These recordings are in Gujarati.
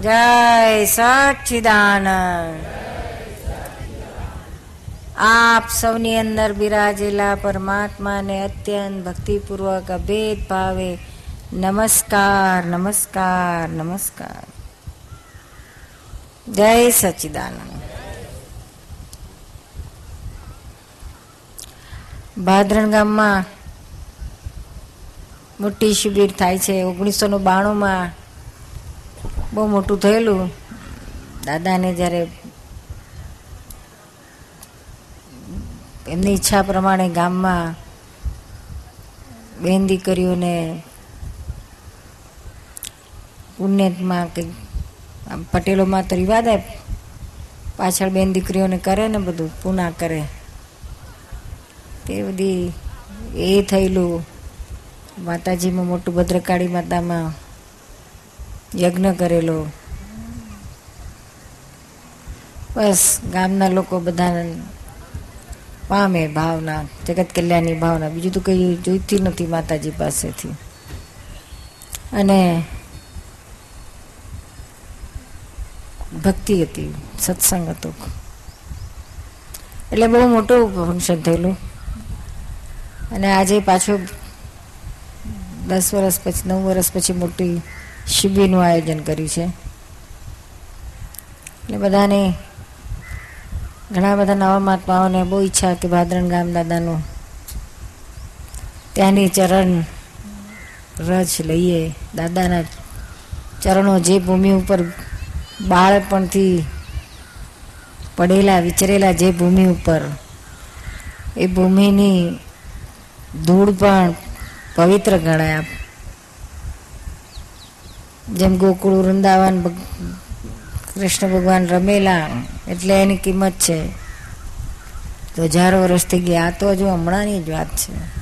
જય સચિદાનંદ. આપ સૌની અંદર બિરાજેલા પરમાત્માને અત્યંત ભક્તિપૂર્વક અભેદ ભાવે નમસ્કાર નમસ્કાર નમસ્કાર. જય સચિદાનંદ. ભાદરણ ગામમાં મોટી શિબિર થાય છે. ઓગણીસો નું બાણુંમાં બહુ મોટું થયેલું. દાદાને જ્યારે એમની ઈચ્છા પ્રમાણે ગામમાં બેન દીકરીઓને પુણ્યમાં કંઈક આમ પટેલોમાં તો રિવાજ પાછળ બેન દીકરીઓને કરે ને બધું, પૂના કરે. તે બધી એ થયેલું. માતાજીમાં મોટું ભદ્રકાળી માતામાં યજ્ઞ કરેલો. બસ, ગામના લોકો બધા પામે ભાવના, જગત કલ્યાણની ભાવના. બીજું તો કંઈ જોઈતી નથી માતાજી પાસેથી. અને ભક્તિ હતી, સત્સંગ હતો. એટલે બહુ મોટું ફંક્શન થયેલું. અને આજે પાછું દસ વર્ષ પછી, નવ વર્ષ પછી મોટી શિબિરનું આયોજન કર્યું છે. એટલે બધાને ઘણા બધા નવા મહાત્માઓને બહુ ઈચ્છા કે ભાદરણ ગામ દાદાનું ત્યાંની ચરણ રજ લઈએ. દાદાના ચરણો જે ભૂમિ ઉપર બાળપણથી પડેલા, વિચરેલા જે ભૂમિ ઉપર, એ ભૂમિની ધૂળ પણ પવિત્ર ગણાય. જેમ ગોકુળ, વૃંદાવન કૃષ્ણ ભગવાન રમેલા, એટલે એની કિંમત છે. તો હજારો વર્ષથી ગયા. તો હજુ હમણાંની જ વાત છે.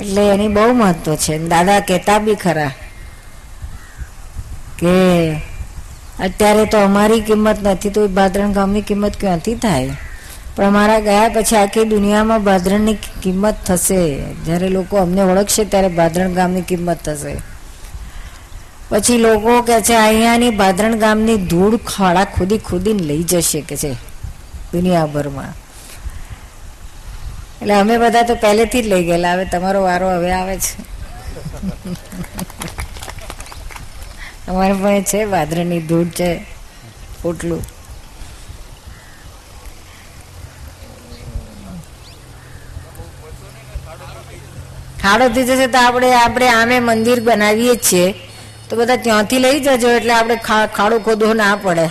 એટલે એની બહુ મહત્વ છે. દાદા કહેતા બી ખરા કે અત્યારે તો અમારી કિંમત નથી, તો ભાદરણ ગામની કિંમત ક્યાંથી થાય? પણ અમારા ગયા પછી આખી દુનિયામાં ભાદરણની કિંમત થશે. જ્યારે લોકો અમને ઓળખશે, ત્યારે ભાદરણ ગામની કિંમત થશે. પછી લોકો કે છે, અહીંયાની ભાદરણ ગામની ધૂળ ખાડા ખોદી ખોદીને લઈ જશે, કે છે દુનિયાભરમાં. એટલે અમે બધા તો પહેલેથી જ લઈ ગયેલા. હવે તમારો વારો હવે આવે છે. અમારે પણ છે વાદળની ધૂળ છે, પોટલું. ખાડો થઈ જશે તો આપણે આપણે આમે મંદિર બનાવીએ જ છીએ. તો બધા ત્યાંથી લઈ જજો એટલે આપણે ખાડો ખોદવો ના પડે.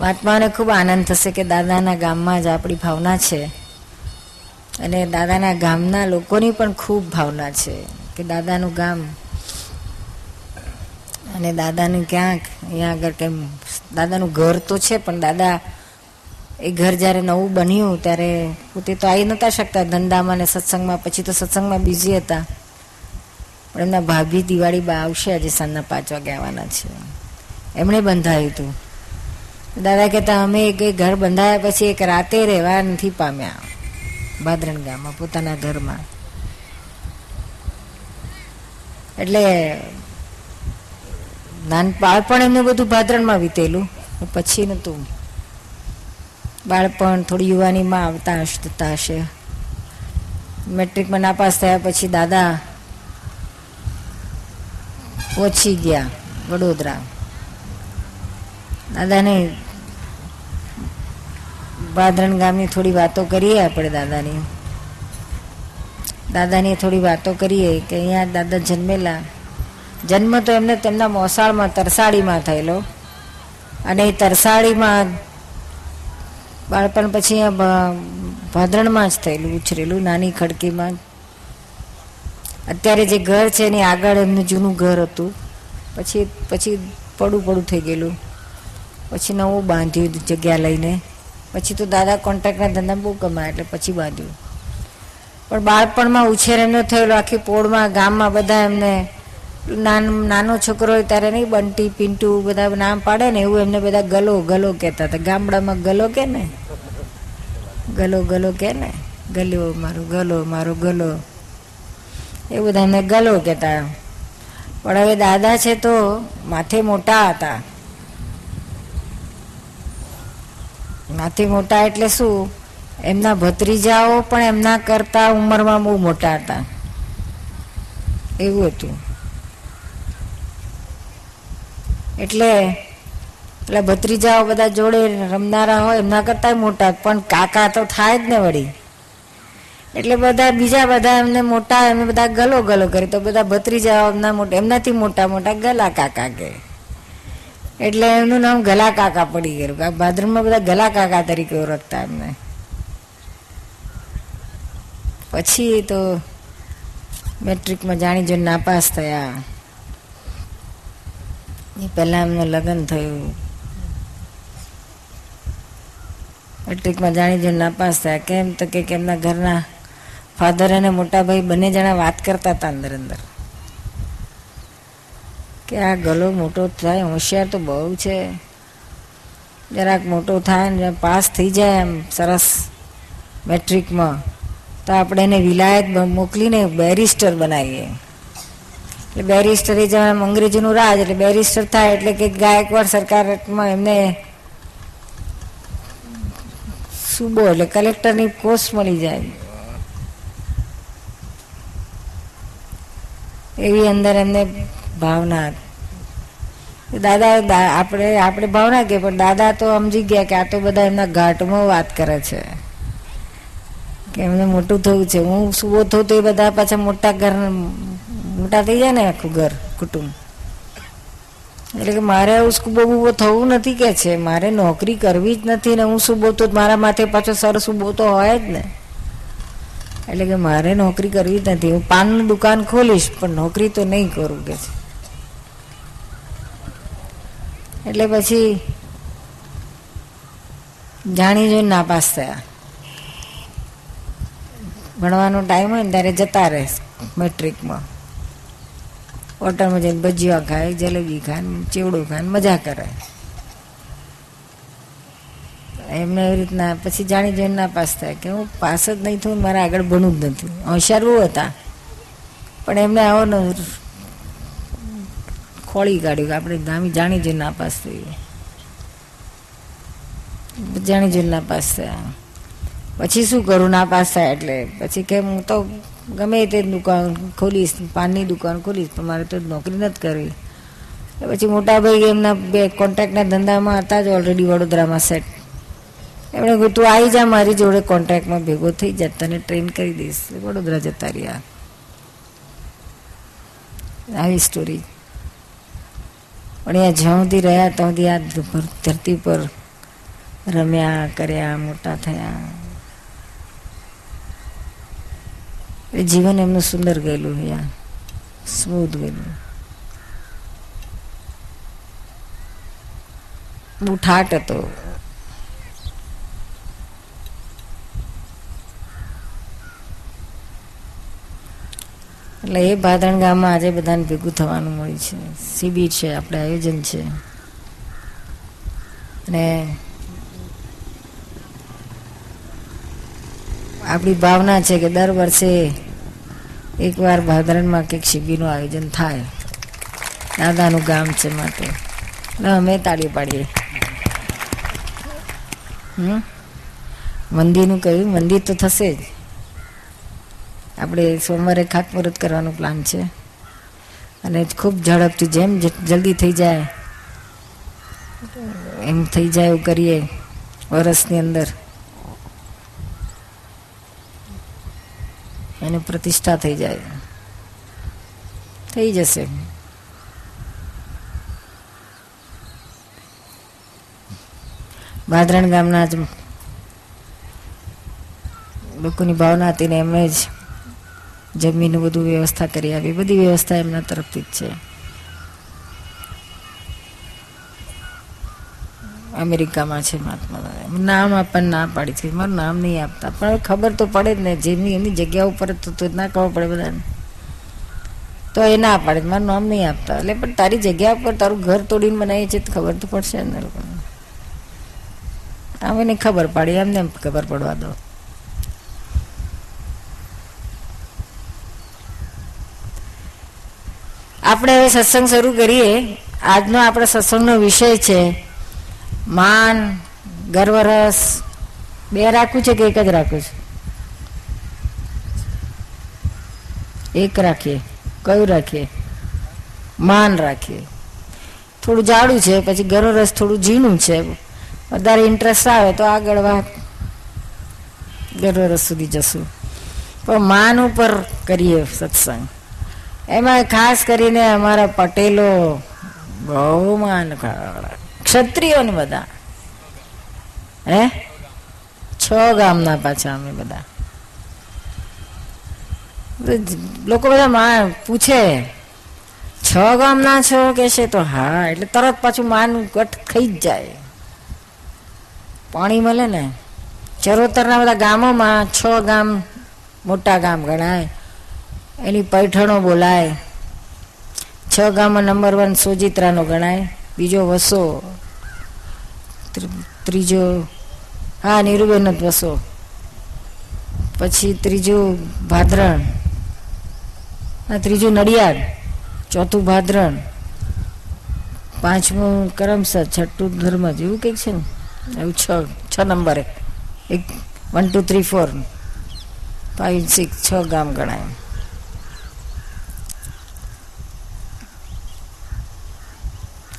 મહાત્માને ખૂબ આનંદ થશે કે દાદાના ગામમાં જ આપણી ભાવના છે. અને દાદાના ગામના લોકોની પણ ખૂબ ભાવના છે કે દાદાનું ગામ અને દાદાનું ક્યાંક, અહીંયા આગળ કેમ, દાદાનું ઘર તો છે પણ દાદા એ ઘર જ્યારે નવું બન્યું ત્યારે પોતે તો આવી નહોતા શકતા ધંધામાં ને સત્સંગમાં. પછી તો સત્સંગમાં બિઝી હતા. પણ એમના ભાભી દિવાળી બા આવશે, આજે સાંજના પાંચ વાગે આવવાના છે. એમણે બંધાયું હતું. દાદા કહેતા, અમે એક ઘર બંધાયા પછી એક રાતે રહેવા નથી પામ્યા. ભાદરણ ગામમાં, પોતાના ઘરમાં. એટલે નાન, બાળપણ એમનું બધું ભાદરણમાં વીતેલું. પછી નતું. બાળપણ થોડી યુવાનીમાં આવતા થતા હશે. મેટ્રિકમાં નાપાસ થયા પછી દાદા પહોંચી ગયા, વડોદરા. દાદાને ભાદરણ ગામની થોડી વાતો કરીએ આપણે દાદાની. દાદાની થોડી વાતો કરીએ કે અહીંયા દાદા જન્મેલા. જન્મ તો એમને તેમના મોસાળમાં તરસાડીમાં થયેલો. અને એ તરસાડીમાં બાળપણ પછી ભાદરણમાં જ થયેલું, ઉછરેલું નાની ખડકીમાં. અત્યારે જે ઘર છે એની આગળ એમનું જૂનું ઘર હતું. પછી પછી પડું પડું થઈ ગયેલું. પછી નવું બાંધ્યું જગ્યા લઈને. પછી તો દાદા કોન્ટ્રાક્ટના ધંધા બહુ કમાયા એટલે પછી બાંધ્યું. પણ બાળપણમાં ઉછેર એમનો થયેલો, આખી પોળમાં, ગામમાં બધા એમને નાનો છોકરો હોય ત્યારે નહીં, બંટી, પિન્ટુ બધા નામ પાડે ને એવું એમને બધા ગલો ગલો કહેતા હતા. ગામડામાં ગલો કે ને? ગલો ગલો કે ને ગલ્યો મારો, ગલો મારો, ગલો. એ બધા એમને ગલો કહેતા. પણ હવે દાદા છે તો માથે મોટા હતા. માથે મોટા એટલે શું? એમના ભત્રીજાઓ પણ એમના કરતા ઉંમરમાં બહુ મોટા હતા. એવું હતું. એટલે એટલે ભત્રીજાઓ બધા જોડે રમનારા હોય, એમના કરતા મોટા પણ કાકા તો થાય જ ને વળી. એટલે બધા બીજા બધા એમને મોટા, એમને બધા ગલો ગલો કરે. તો બધા ભત્રીજાઓ એમના મોટા, એમનાથી મોટા મોટા ગલા કાકા કે એટલે એમનું નામ ગલા કાકા પડી ગયું. ભાદરમાં બધા ગલા કાકા તરીકે ઓળખતા એમને. પછી તો મેટ્રિકમાં જાણી જોઈને નાપાસ થયા. એ પહેલાં એમનું લગ્ન થયું. મેટ્રિકમાં જાણી જોઈને નાપાસ થયા. કેમ તો કે એમના ઘરના ફાધર અને મોટા ભાઈ બંને જણા વાત કરતા હતા અંદર અંદર. કે આ ગલો મોટો થાય, હોશિયાર તો બહુ છે. જરાક મોટો થાય ને પાસ થઈ જાય એમ સરસ મેટ્રિકમાં, તો આપણે એને વિલાયત મોકલીને બેરિસ્ટર બનાવીએ. એટલે બેરિસ્ટર એ જણામાં અંગ્રેજીનું રાજ, એટલે બેરિસ્ટર થાય એટલે કે ગાયકવાડ સરકારમાં એમને સુબો એટલે કલેક્ટરની પોસ્ટ મળી જાય. એવી અંદર એમને ભાવના દાદા આપણે આપણે ભાવના કે, પણ દાદા તો સમજી ગયા કે આ તો બધા એમના ઘાટમાં વાત કરે છે. કે એમને મોટું થયું છે. હું સુબો થયું તો એ બધા પાછા મોટા ઘર, મોટા થઈ જાય ને આખું ઘર, કુટુંબ. એટલે કે મારે સુબો બુબો થવું નથી કે છે. મારે નોકરી કરવી જ નથી ને હું સુબો તો મારા માથે પાછો સર સુબો તો હોય જ ને. એટલે કે મારે નોકરી કરવી જ નથી. હું પાનની દુકાન ખોલીશ, પણ નોકરી તો નહીં કરું કે છે. એટલે પછી જાણી જોઈને નાપાસ થયા. ભણવાનો ટાઈમ હોય ને ત્યારે જતા રહે મેટ્રિકમાં. હોટલમાં જઈને ભજીયા ખાય, જલેબી ખાય, ચેવડું ખાય, મજા કરે. એમને એવી રીતના પછી જાણી જોઈને ના પાસ થાય કે હું પાસ જ નહીં થયું, મારા આગળ ભણવું જ નથી. હોશિયાર બહુ હતા. પણ એમને આવો ને ખોળી કાઢ્યું આપણે ધામી જાણી જોઈને ના પાસ થઈએ. જાણી જોઈને ના પાસ થયા. પછી શું કરું? ના પાસ થાય એટલે. પછી કે હું તો ગમે તે દુકાન ખોલીશ, પાનની દુકાન ખોલીશ, પણ મારે તો નોકરી નથી કરવી. પછી મોટા ભાઈ એમના બે કોન્ટ્રાક્ટના ધંધામાં હતા જ ઓલરેડી વડોદરામાં સેટ એમણે કહ્યું તું આવી જા, મારી જોડે કોન્ટ્રાક્ટમાં ભેગો થઈ જા, તને ટ્રેન કરી દઈશ. વડોદરા જતા રહ્યા. આવી સ્ટોરી પણ અહીંયા જ્યાં સુધી રહ્યા ત્યાં સુધી આ ધરતી પર રમ્યા, કર્યા, મોટા થયા. જીવન એમનું સુંદર ગયેલું યા સ્મૂથ ગયેલું બહુ ઠાટ હતો એટલે એ ભાદરણ ગામમાં આજે બધાને ભેગું થવાનું મળ્યું છે. શિબિર છે, આપણે આયોજન છે. અને આપણી ભાવના છે કે દર વર્ષે એકવાર ભાદરણમાં કંઈક શિબિરનું આયોજન થાય. દાદાનું ગામ છે માટે. અમે તાળી પાડીએ. હમ? મંદિરનું કહ્યું, મંદિર તો થશે જ. આપણે સોમવારે ખાતમુહૂર્ત કરવાનો પ્લાન છે. અને ખૂબ ઝડપથી જેમ જલ્દી થઈ જાય, એમ થઈ જાય એવું કરીએ વર્ષની અંદર. એની પ્રતિષ્ઠા થઈ જાય. થઈ જશે. ભાદરણ ગામના જ લોકોની ભાવના હતી ને એમણે જ જમીનનું બધું વ્યવસ્થા કરી આપી. બધી વ્યવસ્થા એમના તરફથી જ છે. અમેરિકામાં છે મહાત્મા નામ આપણને ના પાડી છે મારું નામ નહીં આપતા. પણ ખબર તો પડે જ ને, જેની એની જગ્યા ઉપર તો ના ખબર પડે બધાને. તો એ ના પાડે. મારું નામ નહીં આપતા. એટલે પણ તારી જગ્યા ઉપર તારું ઘર તોડીને બનાવીએ છીએ તો ખબર તો પડશે ને લોકોને. આમ ખબર પાડી. એમને ખબર પડવા દો. આપણે હવે સત્સંગ શરૂ કરીએ. આજનો આપણા સત્સંગનો વિષય છે માન, ગર્વરસ, બે રાખવું છે કે એક જ રાખવું છે? એક રાખીએ. કયું રાખીએ? માન રાખીએ. થોડું જાડું છે, પછી ગર્વરસ થોડું ઝીણું છે. વધારે ઇન્ટરેસ્ટ આવે તો આગળ વાત ગર્વરસ સુધી જશું. પણ માન ઉપર કરીએ સત્સંગ. એમાં ખાસ કરીને અમારા પટેલો બહુ માન ક્ષત્રિયોને બધા. હે? છ ગામના પાછા અમે બધા. લોકો બધા પૂછે, છ ગામના છો? કે છે તો, હા. એટલે તરત પાછું માન ગટ થઈ જ જાય. પાણી મળે ને. ચરોતરના બધા ગામોમાં છ ગામ, મોટા ગામ ગણાય. એની પૈઠણો બોલાય. છ ગામમાં નંબર વન સોજિત્રાનો ગણાય. બીજો વસો. ત્રીજો, હા, નીરુબેન જ વસો. પછી ત્રીજું ભાદરણ. ત્રીજું નડિયાદ. ચોથું ભાદરણ. પાંચમું કરમસદ, છઠ્ઠું ધર્મ એવું કંઈક છે ને? એવું છ છ નંબરે. એક one two three four five six છ ગામ ગણાય.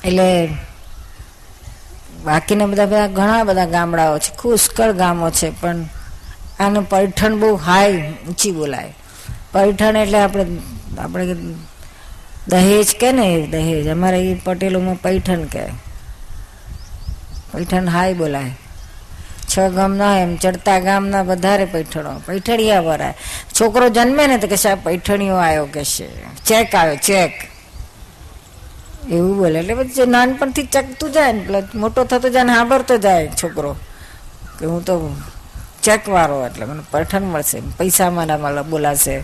એટલે બાકીના બધા બધા ઘણા બધા ગામડાઓ છે, પુષ્કળ ગામો છે, પણ આને પૈઠણ બહુ હાઈ, ઊંચી બોલાય. પૈઠણ એટલે આપણે આપણે દહેજ કે ને દહેજ? અમારે એ પટેલોમાં પૈઠણ કહે પૈઠણ હાઈ બોલાય. છ ગામના એમ, ચડતા ગામના વધારે પૈઠણો પૈઠણિયા ભરાય છોકરો જન્મે ને તો કે સાહેબ પૈઠણીઓ આવ્યો કે છે? ચેક આવ્યો, ચેક. એવું બોલે. એટલે પછી નાનપણથી ચકતું જાય ને એટલે મોટો થતો જાય ને સાંભળતો જાય છોકરો, કે હું તો ચેક વાળો એટલે મને પઠન મળશે. પૈસા મારા મારા બોલાશે.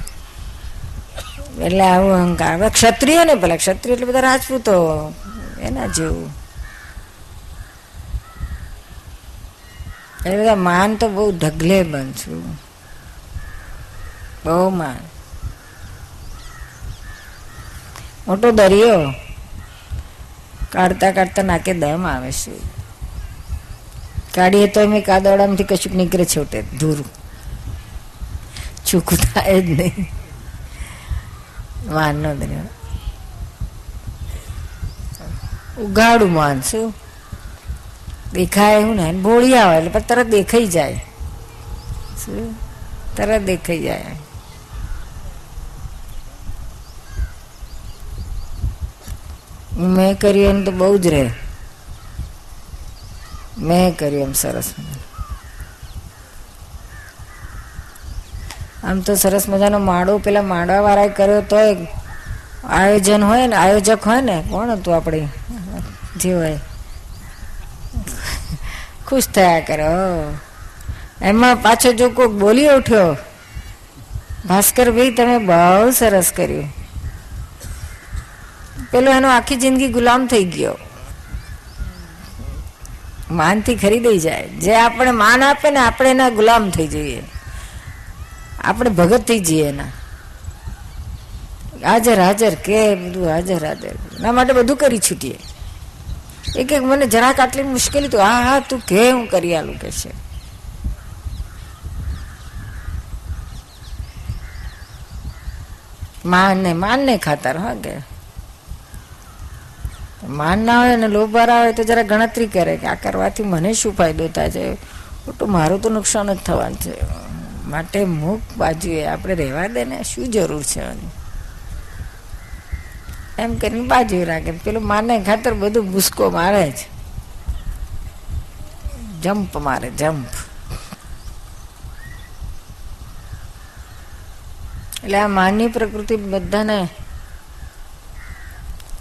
એટલે આવું અહંકાર હવે ક્ષત્રિય ને પેલા. ક્ષત્રિય એટલે બધા રાજપૂતો. એના જેવું. એટલે બધા માન તો બહુ ઢગલે બનશું બહુ માન. મોટો દરિયો. કાઢતા કાઢતા નાકે દમ આવે છે. કાઢીએ તો અમે કાદવડામાંથી કશુંક નીકળે છોટે, ધૂરું. ચૂકું થાય જ નહીં. માનનો દરિયો ઉગાડું માન શું દેખાય એવું ને, ભોળી આવે એટલે તરત દેખાઈ જાય. શું? તરત દેખાઈ જાય. મેં કર્યું એમ તો બહુ જ રહે. મેં કર્યું એમ સરસ આમ તો સરસ મજાનો માળો, પેલા માળવા વાળાએ કર્યો તો આયોજન હોય ને, આયોજક હોય ને, કોણ હતું આપણે? જે હોય. ખુશ થયા કરો એમાં પાછો જો કોઈક બોલી ઉઠ્યો, ભાસ્કરભાઈ, તમે બહુ સરસ કર્યું. પેલો એનો આખી જિંદગી ગુલામ થઈ ગયો. માનથી ખરીદાઈ જાય. જે આપણે માન આપે ને આપણે એના ગુલામ થઈ જઈએ. આપણે ભગત થઈ જઈએ એના. હાજર હાજર, કે બધું હાજર હાજર. એના માટે બધું કરી છૂટીએ. એક એક મને જરાક આટલી મુશ્કેલી તો, હા હા, તું કે, હું કરી આલું, કે છે. માન ને માન ને ખાતર, હા, કે. માન ના હોય ને લોભાર આવે તો જરા ગણતરી કરે કે આ કરવાથી મને શું ફાયદો થાય છે? તો મારું તો નુકસાન જ થવાનું છે. માટે મુખ બાજુએ, આપણે રહેવા દે ને, શું જરૂર છે એમ કરીને બાજુ રાખે. પેલું માને ખાતર બધું ભૂસકો મારે જ. જમ્પ મારે જમ્પ એટલે આ માનની પ્રકૃતિ બધાને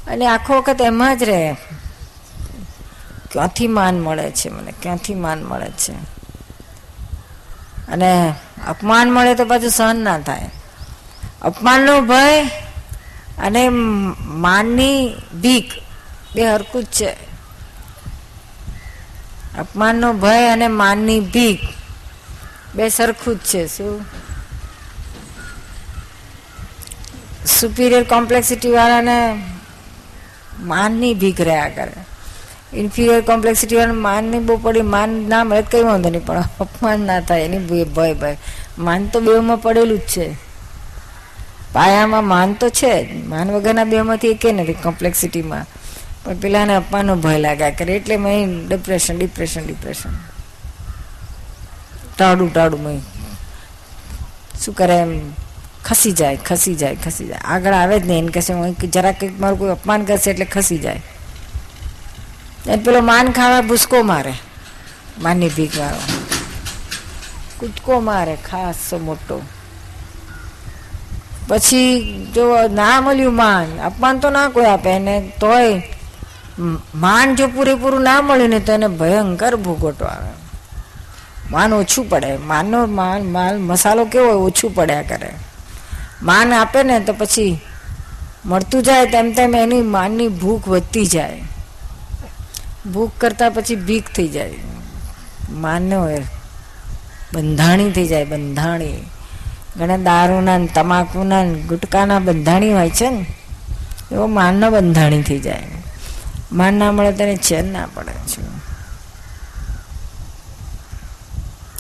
અને આખો વખત એમાં જ રહે. ક્યાંથી માન મળે છે મને? ક્યાંથી માન મળે છે? અને અપમાન મળે તો પાછું સહન ના થાય. અપમાનનો ભય અને માનની ભીખ બે હરકું જ છે. અપમાનનો ભય અને માનની ભીખ બે સરખું જ છે. શું? સુપિરિયર કોમ્પ્લેક્સિટી વાળાને માનની ભીખ રહ્યા કરે. ઇન્ફિરિયર કોમ્પ્લેક્સિટી વાળા માનની બહુ પડી, માન ના મળે કઈ વાંધો નહીં, પણ અપમાન ના થાય, એની ભય ભય. માન તો બેમાં પડેલું જ છે. પાયામાં માન તો છે જ. માન વગરના બેમાંથી એકે નથી કોમ્પ્લેક્સિટીમાં પણ પેલાને અપમાનનો ભય લાગ્યા કરે, એટલે મેં ડિપ્રેશન ડિપ્રેશન ડિપ્રેશન ટાળું ટાળું મેં. શું કરે એમ? ખસી જાય ખસી જાય ખસી જાય. આગળ આવે જ નહીં. એને કહેશે, હું જરા કંઈક મારું કોઈ અપમાન કરશે એટલે ખસી જાય. એટલે પેલો માન ખાવા ભૂસકો મારે. માનની ભીખ વાળો કૂદકો મારે, ખાસ મોટો. પછી જો ના મળ્યું માન, અપમાન તો ના કોઈ આપે. એને તોય માન જો પૂરેપૂરું ના મળ્યું ને તો એને ભયંકર ભૂગોટો આવે. માન ઓછું પડે. માનનો માલ માલ મસાલો કેવો ઓછું પડ્યા કરે. માન આપે ને તો પછી મળતું જાય તેમ તેમ એની માનની ભૂખ વધતી જાય. ભૂખ કરતા પછી ભીખ થઈ જાય. માનને હોય બંધાણી થઈ જાય, બંધાણી. ઘણા દારૂના તમાકુના ગુટકાના બંધાણી હોય છે ને, એવો માનનો બંધાણી થઈ જાય. માન ના મળે તેને ચેન ના પડે. છે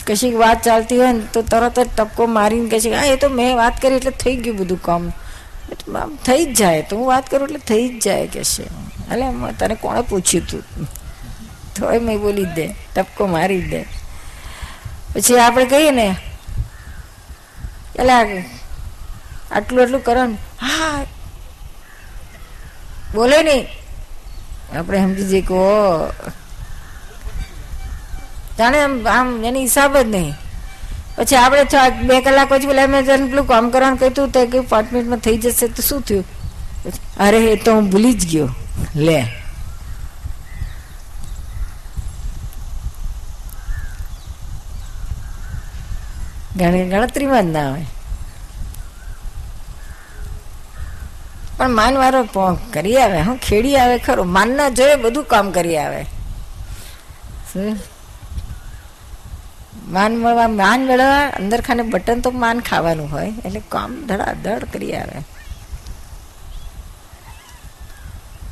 કશીક વાત ચાલતી હોય ને તો તરત જ ટપકો મારીને કહેશે હા, એ તો મેં વાત કરી એટલે થઈ ગયું બધું કામ. થઈ જ જાય. તો હું વાત કરું એટલે થઈ જ જાય કે છે એટલે તને કોણે પૂછ્યું તું? તોય મેં બોલી દે, ટપકો મારી દે. પછી આપણે કહીએ ને એટલે આટલું આટલું કરો ને. હા. બોલે નહીં. આપણે સમજી જઈએ કે જાણે આમ એની હિસાબ જ નહીં. પછી આપણે છ બે કલાક પછી પેલા મેં તને પેલું કામ કરવાનું કહ્યું તે કે પાંચ મિનિટમાં થઈ જશે તો શું થયું? અરે, એ તો હું ભૂલી જ ગયો. લે. ગણતરીમાં જ ના આવે. પણ માનવારો કરી આવે, હું, ખેડી આવે, ખરું. માનના જોઈએ બધું કામ કરી આવે. માન મળવા, માન મેળવવા અંદર ખાને બટન તો માન ખાવાનું હોય, એટલે કામ ધડાધડ કરી આવે.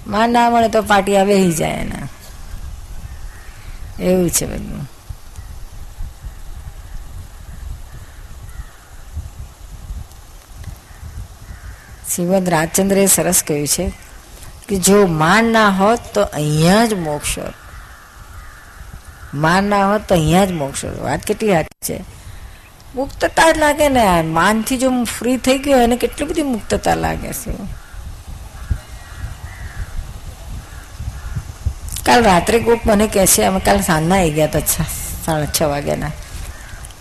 માન ના મળે તો પાટિયા બેસી જાય એના. એવું છે બધું. શ્રીમદ રાજચંદ્રે સરસ કહ્યું છે કે જો માન ના હોત તો અહીંયા જ મોક્ષ હોત. માન ના હોત તો અહીંયા જ મોક્ષ વાત કેટલી સાચી છે. મુક્તતા જ લાગે ને માનથી જો ફ્રી થઈ ગયો એને કેટલી બધી મુક્તતા લાગે છે. કાલ રાત્રે કોઈક મને કહે છે, અમે કાલ સાંજના આવી ગયા હતા સાડા છ વાગ્યાના.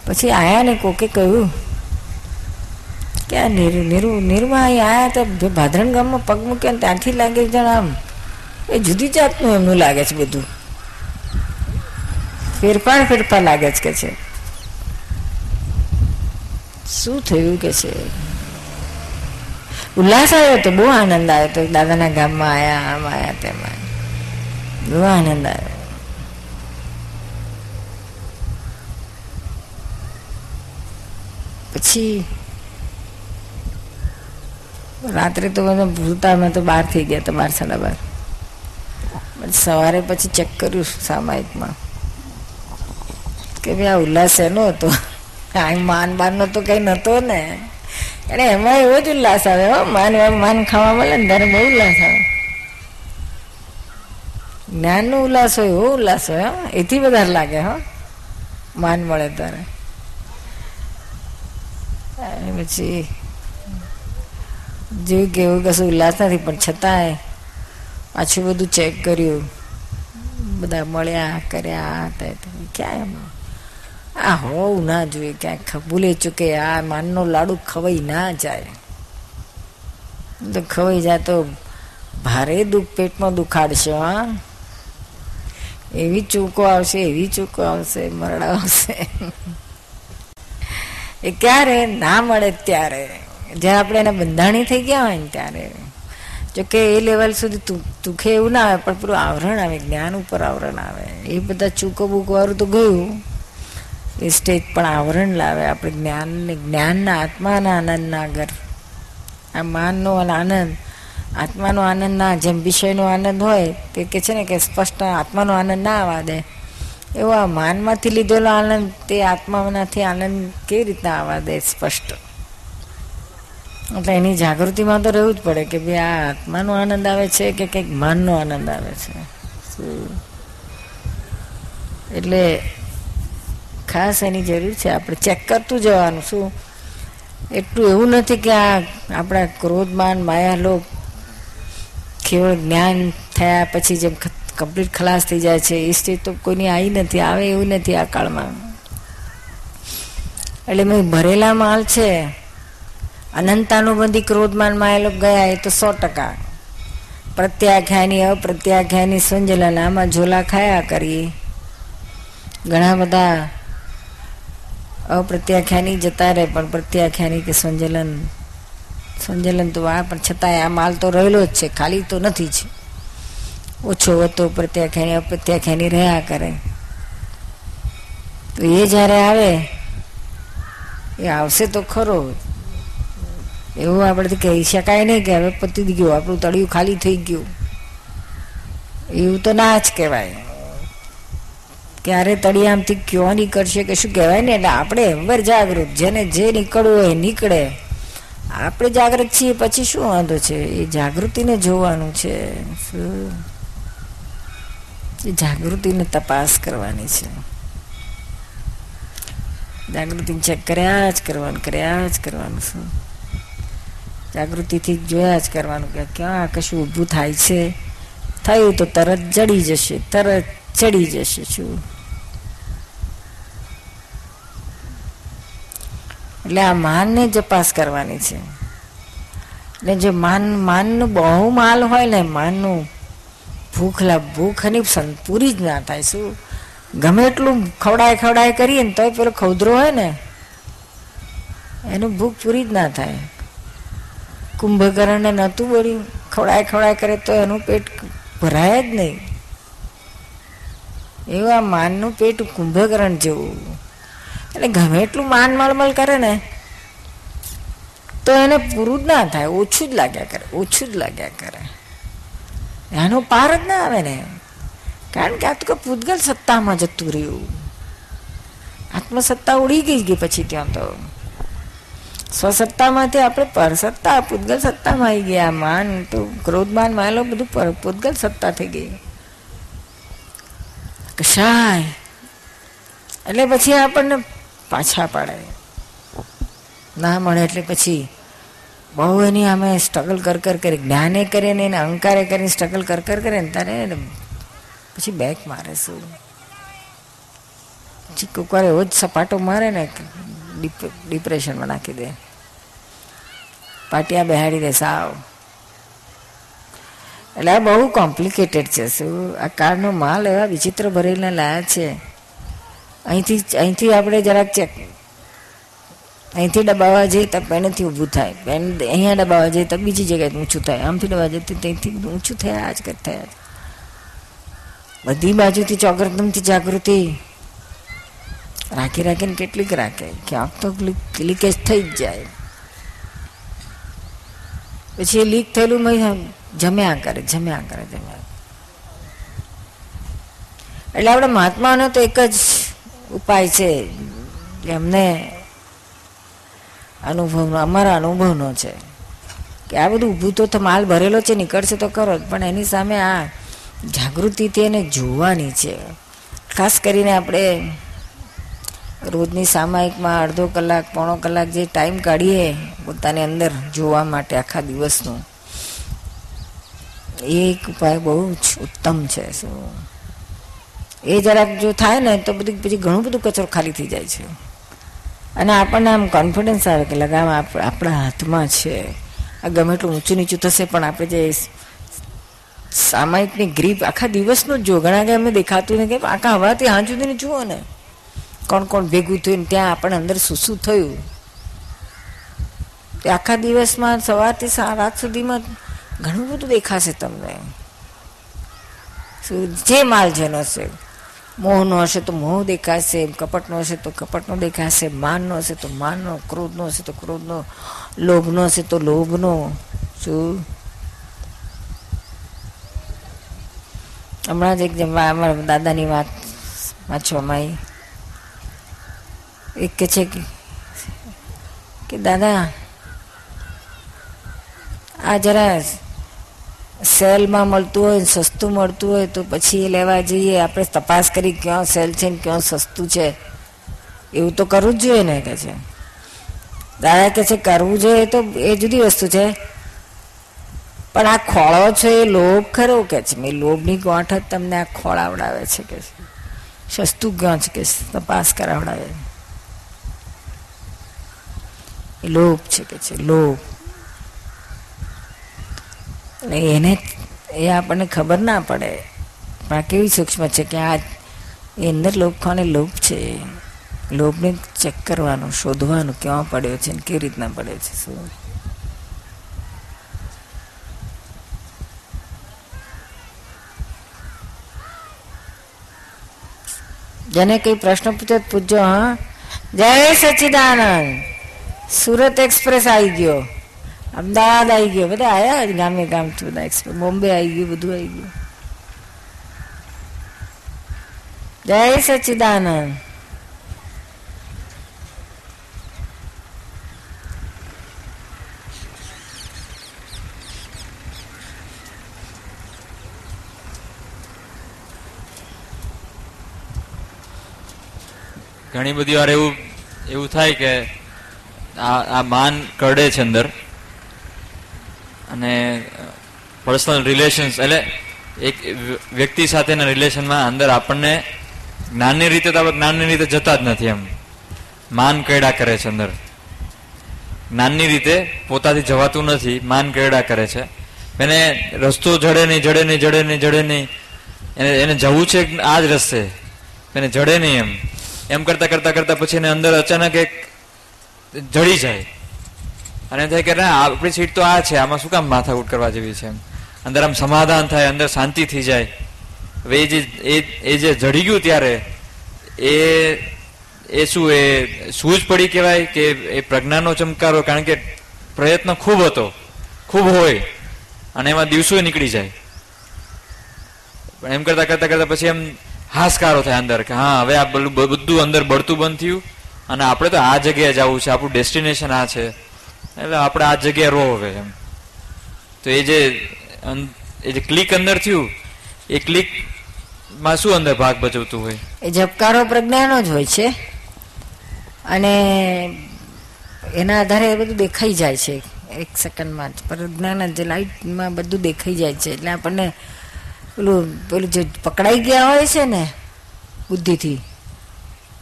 પછી આયા ને કોકે કહ્યું કે આ નિરુ, નીરુ નિરમા અહીં આવ્યા તો ભાદરણ ગામમાં પગ મૂક્યા ને ત્યાંથી લાગે જણ આમ. એ જુદી જાતનું એમનું લાગે છે બધું. ફેરફાર ફેરફાર લાગે છે કે છે. શું થયું કે છે? ઉલ્લાસ આવ્યો તો બહુ આનંદ આવ્યો તો દાદાના ગામમાં આવ્યા આમ આવ્યા તેમાં બહુ આનંદ આવ્યો. પછી રાત્રે તો મને ભૂલતા મેં તો બહાર થઈ ગયા હતા બાર સાડા બાર. સવારે પછી ચેક કર્યું સામાયિકમાં. કે ભાઈ આ ઉલ્લાસ એનો હતો. માન બાનનો તો કઈ નતો ને. એને એમાં એવો જ ઉલ્લાસ આવે, હો. માન માન ખાવા મળે ને ત્યારે બહુ ઉલ્લાસ આવે. જ્ઞાનનો ઉલ્લાસ હોય, એવો ઉલ્લાસ હોય એથી વધારે લાગે, હો. માન મળે ત્યારે. પછી જેવું કે એવું કશું ઉલ્લાસ નથી, પણ છતાંય પાછું બધું ચેક કર્યું. બધા મળ્યા, કર્યા ક્યાં એમ? આ હોવું ના જોઈએ, ક્યાંક ભૂલે ચૂકે, આ માનનો લાડુ ખવાઈ ના જાય. તો ખવાઈ જાય તો ભારે દુઃખ પેટમાં દુખાડશે, હા. એવી ચૂકો આવશે, એવી ચૂકો આવશે, મરડા આવશે. એ ક્યારે? ના મળે ત્યારે. જ્યારે આપણે એને બંધાણી થઈ ગયા હોય ને ત્યારે. જોકે એ લેવલ સુધી દુખે એવું ના આવે, પણ પૂરું આવરણ આવે, જ્ઞાન ઉપર આવરણ આવે. એ બધા ચૂકો બૂકો વાળું તો ગયું. એ સ્ટેજ પણ આવરણ લાવે, આપણે જ્ઞાન જ્ઞાનના આત્માના આનંદના ઘર. આ માનનો આનંદ, આત્માનો આનંદ ના, જેમ વિષયનો આનંદ હોય, તે કે છે ને કે સ્પષ્ટ આત્માનો આનંદ ના આવવા દે એવો આ માનમાંથી લીધેલો આનંદ, તે આત્મામાંથી આનંદ કેવી રીતના આવવા દે સ્પષ્ટ? એટલે એની જાગૃતિમાં તો રહેવું જ પડે કે ભાઈ આ આત્માનો આનંદ આવે છે કે કંઈક માનનો આનંદ આવે છે. એટલે ખાસ એની જરૂર છે. આપણે ચેક કરતું જવાનું શું? એટલું એવું નથી કે આ આપણા ક્રોધમાન, માયાલોક કેવળ જ્ઞાન થયા પછી જેમ કમ્પ્લીટ ખલાસ થઈ જાય છે. એ સ્ટેજ તો કોઈની આવી નથી, આવે એવું નથી આ કાળમાં. એટલે મેં ભરેલા માલ છે. અનંતાનુબંધી ક્રોધમાન માયેલો ગયા એ તો સો ટકા. પ્રત્યાખ્યાની અપ્રત્યાખ્યાની સંજલન આમાં ઝોલા ખાયા કરીએ ઘણા બધા અપ્રત્યાખ્યાની જતા રહે, પણ પ્રત્યાખ્યાની કે સંજલન સંજલન તો આ, પણ છતાંય આ માલ તો રહેલો જ છે, ખાલી તો નથી જ. ઓછો હતો, પ્રત્યાખ્યાની, અપ્રત્યાખ્યાની રહ્યા કરે. તો એ જ્યારે આવે, એ આવશે તો ખરો. એવું આપણે કહી શકાય નહીં કે હવે પતી ગયું, આપણું તળિયું ખાલી થઈ ગયું. એવું તો ના જ કહેવાય. ક્યારે તળિયામથી ક્યો નીકળશે કે શું કહેવાય ને? એટલે આપણે એવર જાગૃત, જેને જે નીકળવું હોય નીકળે. આપણે જાગૃત છીએ, પછી શું વાંધો છે? એ જાગૃતિને જોવાનું છે. એ જાગૃતિને તપાસ કરવાની છે. જાગૃતિ ચેક કર્યા જ કરવાનું, કર્યા જ કરવાનું શું? જાગૃતિથી જોયા જ કરવાનું કે ક્યાં, કશું ઊભું થાય છે? થયું તો તરત જડી જશે, તરત ચડી જશે, શું? એટલે આ માનને જપાસ કરવાની છે. ને જે માન, માનનું બહુ માલ હોય ને, માનનું ભૂખ ભૂખ એની પૂરી જ ના થાય. શું? ગમે એટલું ખવડાય ખવડાય કરીએ ને, તોય પેલો ખૌદરો હોય ને, એનું ભૂખ પૂરી જ ના થાય. કુંભકર્ણને નહોતું બોલ્યું, ખવડાય ખવડાય કરે તો એનું પેટ ભરાય જ નહીં. એવું આ માનનું પેટ કુંભકરણ જેવું. એટલે ગમે એટલું માન મળમળ કરે ને, તો એને પૂરું જ ના થાય, ઓછું જ લાગ્યા કરે, ઓછું જ લાગ્યા કરે. એનો પાર જ ના આવે ને. કારણ કે આ તો પૂતગલ સત્તામાં જતું રહ્યું. આત્મસત્તા ઉડી ગઈ ગઈ પછી ત્યાં તો. સ્વસત્તામાંથી આપણે પરસત્તા પૂતગલ સત્તામાં આવી ગયા. માન તો ક્રોધમાન માયલો બધું પૂતગલ સત્તા થઈ ગઈ. કશાય. એટલે પછી આપણને પાછા પાડે. ના મળે એટલે પછી બહુ એની અમે સ્ટ્રગલ કર કર કરી, જ્ઞાને કરીને એને અહંકારે કરીને સ્ટ્રગલ કર કર કરે ને તારે પછી બેક મારે શું? પછી કોઈક વાર એવો જ સપાટો મારે ને ડિપ્રેશનમાં નાખી દે. પાટિયા બેહાડી દે સાવ. એટલે આ બહુ કોમ્પ્લિકેટેડ છે શું? આ કારનો માલ એવા વિચિત્ર ભરેલા લાયા છે. અહીંથી અહીંથી આપણે જરાક ચેક અહીંથી દબાવવા જઈએ તો પેનથી ઊભું થાય. પેન અહીંયા દબાવવા જઈએ તો બીજી જગ્યાએ ઊંચું થાય. આમથી દબાવવા જઈએ ત્યાંથી ઊંચું થયા જ કર થયા. બધી બાજુથી ચોગરદમથી જાગૃતિ. રાખી રાખીને કેટલીક રાખે. ક્યાંક તો લીકેજ થઈ જ જાય. પછી એ લીક થયેલું જમ્યા કરે જમ્યા કરે, જમ્યા એટલે આપણે મહાત્માનો તો એક જ ઉપાય છે. એમને અનુભવનો, અમારા અનુભવનો છે. કે આ બધું ઊભું તો માલ ભરેલો છે, નીકળશે તો કરો પણ એની સામે આ જાગૃતિથી એને જોવાની છે. ખાસ કરીને આપણે રોજની સામાયિકમાં અડધો કલાક, પોણો કલાક જે ટાઈમ કાઢીએ પોતાની અંદર જોવા માટે આખા દિવસનું એક ઉપાય બહુ જ ઉત્તમ છે. શું એ જરાક જો થાય ને તો બધું પછી ઘણું બધું કચરો ખાલી થઈ જાય છે. અને આપણને આમ કોન્ફિડન્સ આવે કે લગામ આપણા હાથમાં છે. આ ગમે એટલું ઊંચું નીચું થશે, પણ આપણે જે સામાયિકની ગ્રીપ, આખા દિવસનું જો ઘણા કે અમે દેખાતું ને કે આખા હવાથી હાં સુધીને જુઓ ને. કોણ કોણ ભેગું થયું ને ત્યાં આપણને અંદર શું શું થયું. તે આખા દિવસમાં સવારથી રાત સુધીમાં ઘણું બધું દેખાશે તમને. જે માલ જેનો છે. મોહનો હશે તો મોહ દેખાશે, કપટનો હશે તો કપટનો દેખાશે, માનનો હશે તો માનનો, ક્રોધનો હશે તો ક્રોધનો, લોભનો હશે તો લોભનો. શું? હમણાં જ એક અમારા દાદાની વાત વાંચવામાં આવી. એક કે છે કે દાદા, આ જરા સેલમાં મળતું હોય સસ્તું મળતું હોય તો પછી એ લેવા જઈએ. આપણે તપાસ કરી ક્યાં સેલ છે ને ક્યાં સસ્તું છે. એવું તો કરવું જ જોઈએ ને, કે છે. દાદા કે છે, કરવું જોઈએ તો એ જુદી વસ્તુ છે. પણ આ ખોળો છે એ લોભ ખરો કે છે? મેં લોભની ગોઠ જ તમને આ ખોળાવડાવે છે કે છે? સસ્તું ક્યાં છે? કે તપાસ કરાવડાવે. લોભ છે કે છે? લોભ. એટલે એને એ આપણને ખબર ના પડે. પણ આ કેવી સૂક્ષ્મ છે કે આ એ અંદર લોકોને લોભ છે. લોભને ચેક કરવાનું, શોધવાનું ક્યાં પડ્યો છે ને કેવી રીતના પડ્યો છે, શું? જેને કઈ પ્રશ્ન પૂછે પૂછજો, હા? જય સચિદાનંદ. સુરત એક્સપ્રેસ આવી ગયો. અમદાવાદ આવી ગયો બધા આવ્યા ગામે ગામ બધા એક્સપ્રેસ બોમ્બે આવી ગયું બધું આવી ગયું જય સચિદાનંદ ઘણી બધી વાર એવું એવું થાય કે આ આ માન કરડે છે અંદર. અને પર્સનલ રિલેશન્સ એટલે એક વ્યક્તિ સાથેના રિલેશનમાં અંદર આપણને જ્ઞાનની રીતે તો આપણે જ્ઞાનની રીતે જતા જ નથી એમ. માન કરડા કરે છે અંદર. જ્ઞાનની રીતે પોતાથી જવાતું નથી, માન કરડા કરે છે. એને રસ્તો જડે નહીં જડે નહીં જડે નહીં જડે નહીં. એને એને જવું છે આ જ રસ્તે, એને જડે નહીં એમ. એમ કરતા કરતા કરતા પછી એને અંદર અચાનક એક જડી જાય. અને થાય કે ના આપણી સીટ તો આ છે, આમાં શું કામ માથાકૂટ કરવા જેવી છે અંદર આમ સમાધાન થાય, અંદર શાંતિ થઈ જાય. હવે એ જે એ જે જડી ગયું ત્યારે, એ એ શું, એ સૂઝ પડી કહેવાય કે એ પ્રજ્ઞાનો ચમકારો, કારણ કે પ્રયત્ન ખૂબ હતો, ખૂબ હોય, અને એમાં દિવસો નીકળી જાય. પણ એમ કરતા કરતા કરતા પછી એમ હાશકારો થાય અંદર કે હા, હવે આ બધું અંદર બળતું બંધ થયું, અને આપણે તો આ જગ્યાએ જવું છે, આપણું ડેસ્ટિનેશન આ છે. એટલે આપણે આ જગ્યાએ રહો હવે એમ. તો એ જે એ જે ક્લિક અંદર થયું, એ ક્લિકમાં શું અંદર ભાગ ભજવતું હોય? એ ઝબકારો પ્રજ્ઞાનો જ હોય છે. અને એના આધારે એ બધું દેખાઈ જાય છે. એક સેકન્ડમાં જ. પ્રજ્ઞાના જે લાઈટમાં બધું દેખાઈ જાય છે. એટલે આપણને પેલું પેલું જે પકડાઈ ગયા હોય છે ને, બુદ્ધિથી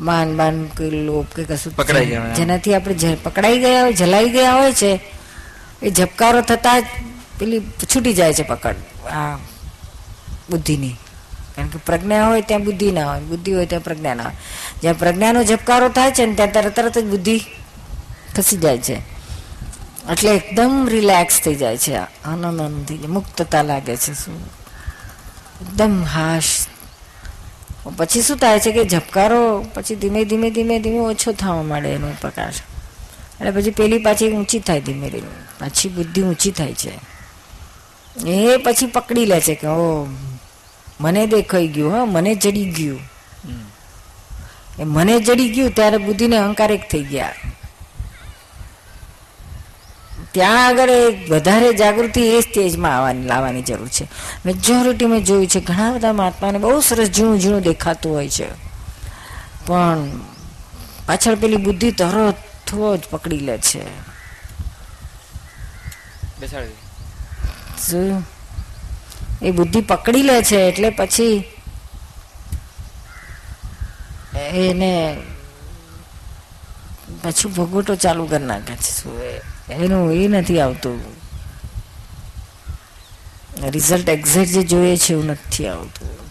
માન બાન કે લોભ કે કશું પકડાઈ ગયા જેનાથી આપણે પકડાઈ ગયા હોય જલાઈ ગયા હોય છે એ ઝબકારો થતા જ પેલી છૂટી જાય છે પકડ આ બુદ્ધિની. કારણ કે પ્રજ્ઞા હોય ત્યાં બુદ્ધિ ના હોય બુદ્ધિ હોય ત્યાં પ્રજ્ઞા ના હોય. જ્યાં પ્રજ્ઞાનો ઝબકારો થાય છે ને ત્યાં તરત તરત જ બુદ્ધિ ખસી જાય છે. એટલે એકદમ રિલેક્સ થઈ જાય છે આનંદ થઈ જાય મુક્તતા લાગે છે. શું? એકદમ હાશ પછી શું થાય છે કે ઝબકારો પછી ધીમે ધીમે ધીમે ધીમે ઓછો થવા માંડે એનો પ્રકાશ એટલે પછી પેલી પાછી ઊંચી થાય ધીમે ધીમે. પાછી બુદ્ધિ ઊંચી થાય છે. એ પછી પકડી લે છે કે ઓ મને દેખાઈ ગયું હા મને જડી ગયું. એ મને જડી ગયું ત્યારે બુદ્ધિને અહંકાર એક થઈ ગયા. ત્યાં આગળ વધારે જાગૃતિ એ સ્ટેજમાં આવવાની લાવવાની જરૂર છે. મેજોરિટી મેં જોયું છે ઘણા બધા મહાત્માને બહુ સરસ ઝીણું ઝીણું દેખાતું હોય છે. પણ પાછળ પેલી બુદ્ધિ તરત જ પકડી લે છે. એ બુદ્ધિ પકડી લે છે એટલે પછી એને પાછું ભગોટો ચાલુ કરી નાખે છે. શું એનું એ નથી આવતું. રિઝલ્ટ એક્ઝેક્ટ જે જોઈએ છે એવું નથી આવતું.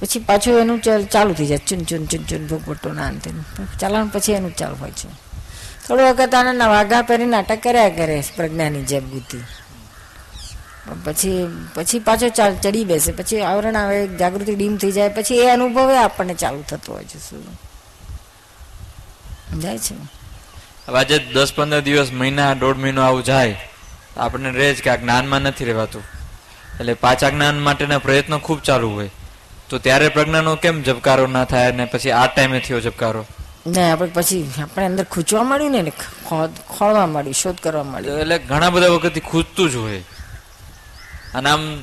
પછી પાછું એનું ચાલુ થઈ જાય. ચૂન ચૂન ચૂન ચૂન, ભોગવટો ના અંતે. ચાલવાનું પછી એનું ચાલુ હોય છે. થોડું વખત આને વાઘા પહેરી નાટક કર્યા કરે પ્રજ્ઞાની જેમ બુદ્ધિ. પછી પછી પાછો ચડી બેસે. પછી આવરણ આવે, જાગૃતિ ડીમ થઈ જાય. પછી એ અનુભવે આપણને ચાલુ થતો હોય છે. શું? જાય છે? હવે આજે દસ પંદર દિવસ મહિના દોઢ મહિનો આવું જાય આપણે આપણને રહે જ કે આ જ્ઞાનમાં નથી રહેવાતું. એટલે પાછા જ્ઞાન માટેના પ્રયત્નો ખૂબ ચાલુ હોય. તો ત્યારે પ્રજ્ઞાનો કેમ જબકારો ના થાય ને પછી આ ટાઈમે થયો જબકારો? ને આપણે પછી આપણે અંદર ખૂંચવા મળ્યું ને ખોદ ખોળવા મળ્યું શોધ કરવા મળ્યું એટલે ઘણા બધા વખતથી ખૂંચતું જ હોય. અને આમ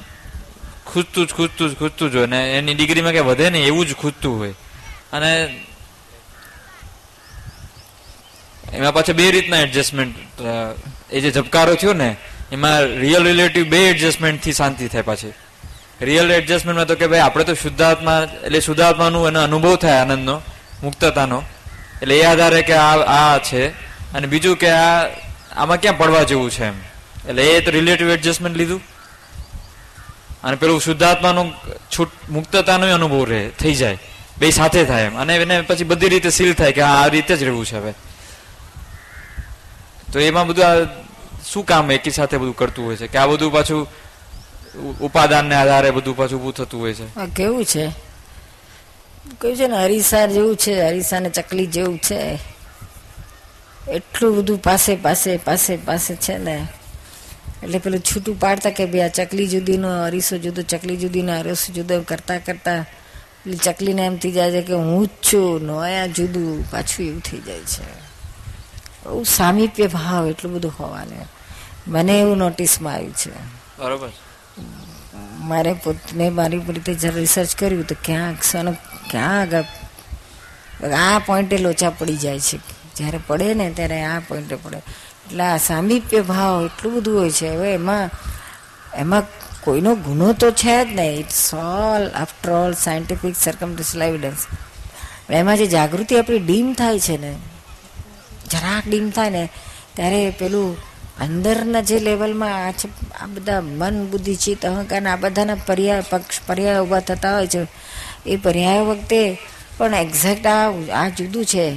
ખૂંચતું જ ખૂંચતું જ ખૂંચતું જ હોય. ને એની ડિગ્રીમાં કે વધે ને એવું જ ખૂંચતું હોય. અને એમાં પાછા બે રીતના એડજસ્ટમેન્ટ એ જે ઝબકારો થયો ને, એમાં રિયલ રિલેટિવ બે એડજસ્ટમેન્ટથી શાંતિ થાય પાછી. રિયલ એડજસ્ટમેન્ટમાં તો કે ભાઈ આપણે તો શુદ્ધાત્મા, એટલે શુદ્ધાત્માનું એનો અનુભવ થાય આનંદનો, મુક્તતાનો. એટલે એ આધારે કે આ આ છે. અને બીજું કે આ, આમાં ક્યાં પડવા જેવું છે એમ. એટલે એ તો રિલેટિવ એડજસ્ટમેન્ટ લીધું. અને પેલું શુદ્ધાત્માનું છૂટ, મુક્તતાનો અનુભવ રહે, થઈ જાય. બે સાથે થાય એમ. અને એને પછી બધી રીતે સીલ થાય કે આ રીતે જ રહેવું છે હવે. તો એમાં બધું શું કામ એકી સાથે બધું કરતું હોય છે? કે આ બધું પાછું ઉપાદાનને આધારે બધું પાછું ઊભું થતું હોય છે? કેવું છે? કહ્યું છે ને? હરીસા જેવું છે હરીસા ને ચકલી જેવું છે. એટલું બધું પાસે પાસે પાસે પાસે છે ને. એટલે પેલું છૂટું પાડતા કે ભાઈ આ ચકલી જુદીનો અરીસો જુદો, ચકલી જુદીનો અરીસો જુદો કરતા કરતા પેલી ચકલીને એમ થઈ જાય છે કે હું જ છું, નોયા જુદું, પાછું એવું થઈ જાય છે. સામીપ્ય ભાવ એટલું બધું હોવાને. મને એવું નોટિસમાં આવ્યું છે. બરોબર. મારે પોતને મારી રીતે જ્યારે રિસર્ચ કર્યું તો ક્યાં ક્ષણ ક્યાં આગળ આ પોઈન્ટે લોચા પડી જાય છે. જ્યારે પડે ને ત્યારે આ પોઈન્ટે પડે. એટલે આ સામીપ્ય ભાવ એટલું બધું હોય છે. હવે એમાં એમાં કોઈનો ગુનો તો છે જ નહીં. It's all after all scientific circumstantial evidence એમાં જે જાગૃતિ આપણી ડીમ થાય છે ને જરાક ડીમ થાય ને, ત્યારે પેલું અંદરના જે લેવલમાં આ છે, આ બધા મન, બુદ્ધિ, ચિત્ત, અહંકાર આ બધાના પર્યાય પક્ષ, પર્યાય ઊભા થતા હોય છે, એ પર્યાય વખતે પણ એક્ઝેક્ટ આ આ જુદું છે.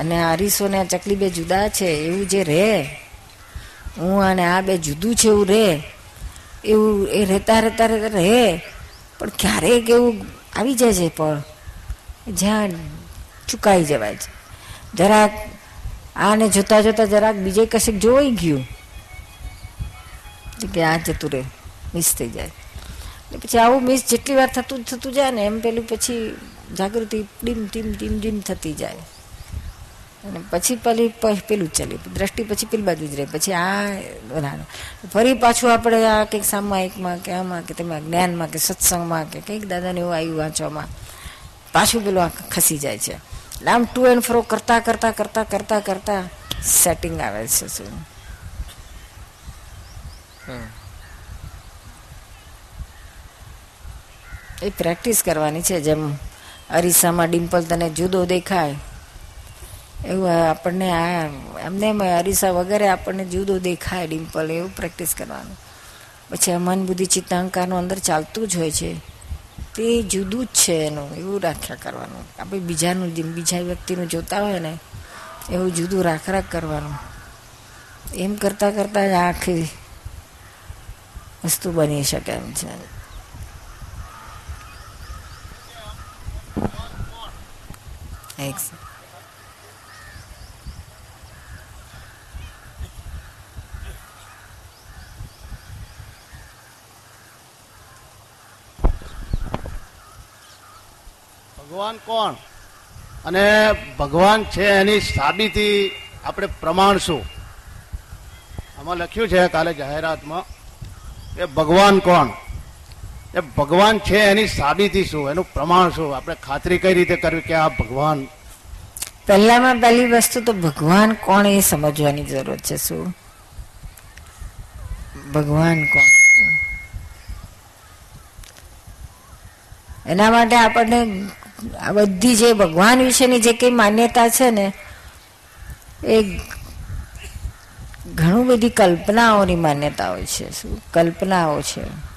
અને આ ને ચકલી બે જુદા છે, એવું જે રહે, હું અને આ બે જુદું છે એવું રહે, એવું એ રહેતા રહેતા રહેતા રહે, પણ ક્યારેક એવું આવી જાય છે પણ, જ્યાં ચુકાઈ જવાય છે. જરાક આને જોતા જોતા જરાક બીજે કશેક જોઈ ગયું. કે આ જતું રહે મિસ થઈ જાય. એટલે પછી આવું મિસ જેટલી વાર થતું થતું જાય ને, એમ પેલું પછી જાગૃતિ ડીમ ટીમ ટીમ ડીમ થતી જાય. અને પછી પેલી પેલું ચાલે, દ્રષ્ટિ પછી પેલી બાજુ જ રહે, પછી આ બધાનું ફરી પાછું આપણે આ કંઈક સામાયિકમાં કે આમાં કે તેમાં જ્ઞાનમાં કે સત્સંગમાં કે કંઈક દાદાને એવું આવ્યું વાંચવામાં, પાછું પેલું આ ખસી જાય છે. આમ ટુ એન્ડ ફ્રો કરતા કરતા કરતા કરતા કરતા સેટિંગ આવે છે શું? એ પ્રેક્ટિસ કરવાની છે જેમ અરીસામાં ડિમ્પલ તને જુદો દેખાય એવું આપણને આ એમને અરીસા વગેરે આપણને જુદો દેખાય ડિમ્પલ એવું પ્રેક્ટિસ કરવાનું. પછી આ મન બુદ્ધિ ચિત્તાહંકારનું અંદર ચાલતું જ હોય છે. તે જુદું જ છે એનું, એવું રાખ્યા કરવાનું. આપણે બીજાનું જેમ બીજા વ્યક્તિનું જોતા હોય ને, એવું જુદું રાખ રાખ કરવાનું. એમ કરતાં કરતાં જ આખી વસ્તુ બની શકે એમ છે. એક ભગવાન કોણ? અને ભગવાન છે એની સાબિતી આપણે પ્રમાણ શું? આમાં લખ્યું છે કાલે જાહેરાતમાં કે ભગવાન કોણ? એ ભગવાન છે એની સાબિતી શું? એનું પ્રમાણ શું? આપણે ખાતરી કઈ રીતે કરવી કે આ ભગવાન? પહેલામાં પહેલી વસ્તુ તો ભગવાન કોણ એ સમજવાની જરૂર છે શું? ભગવાન કોણ? એના માટે આપણને આ બધી જે ભગવાન વિશેની જે કઈ માન્યતા છે ને, એ ઘણું બધી કલ્પનાઓની માન્યતા હોય છે, શું કલ્પનાઓ છે.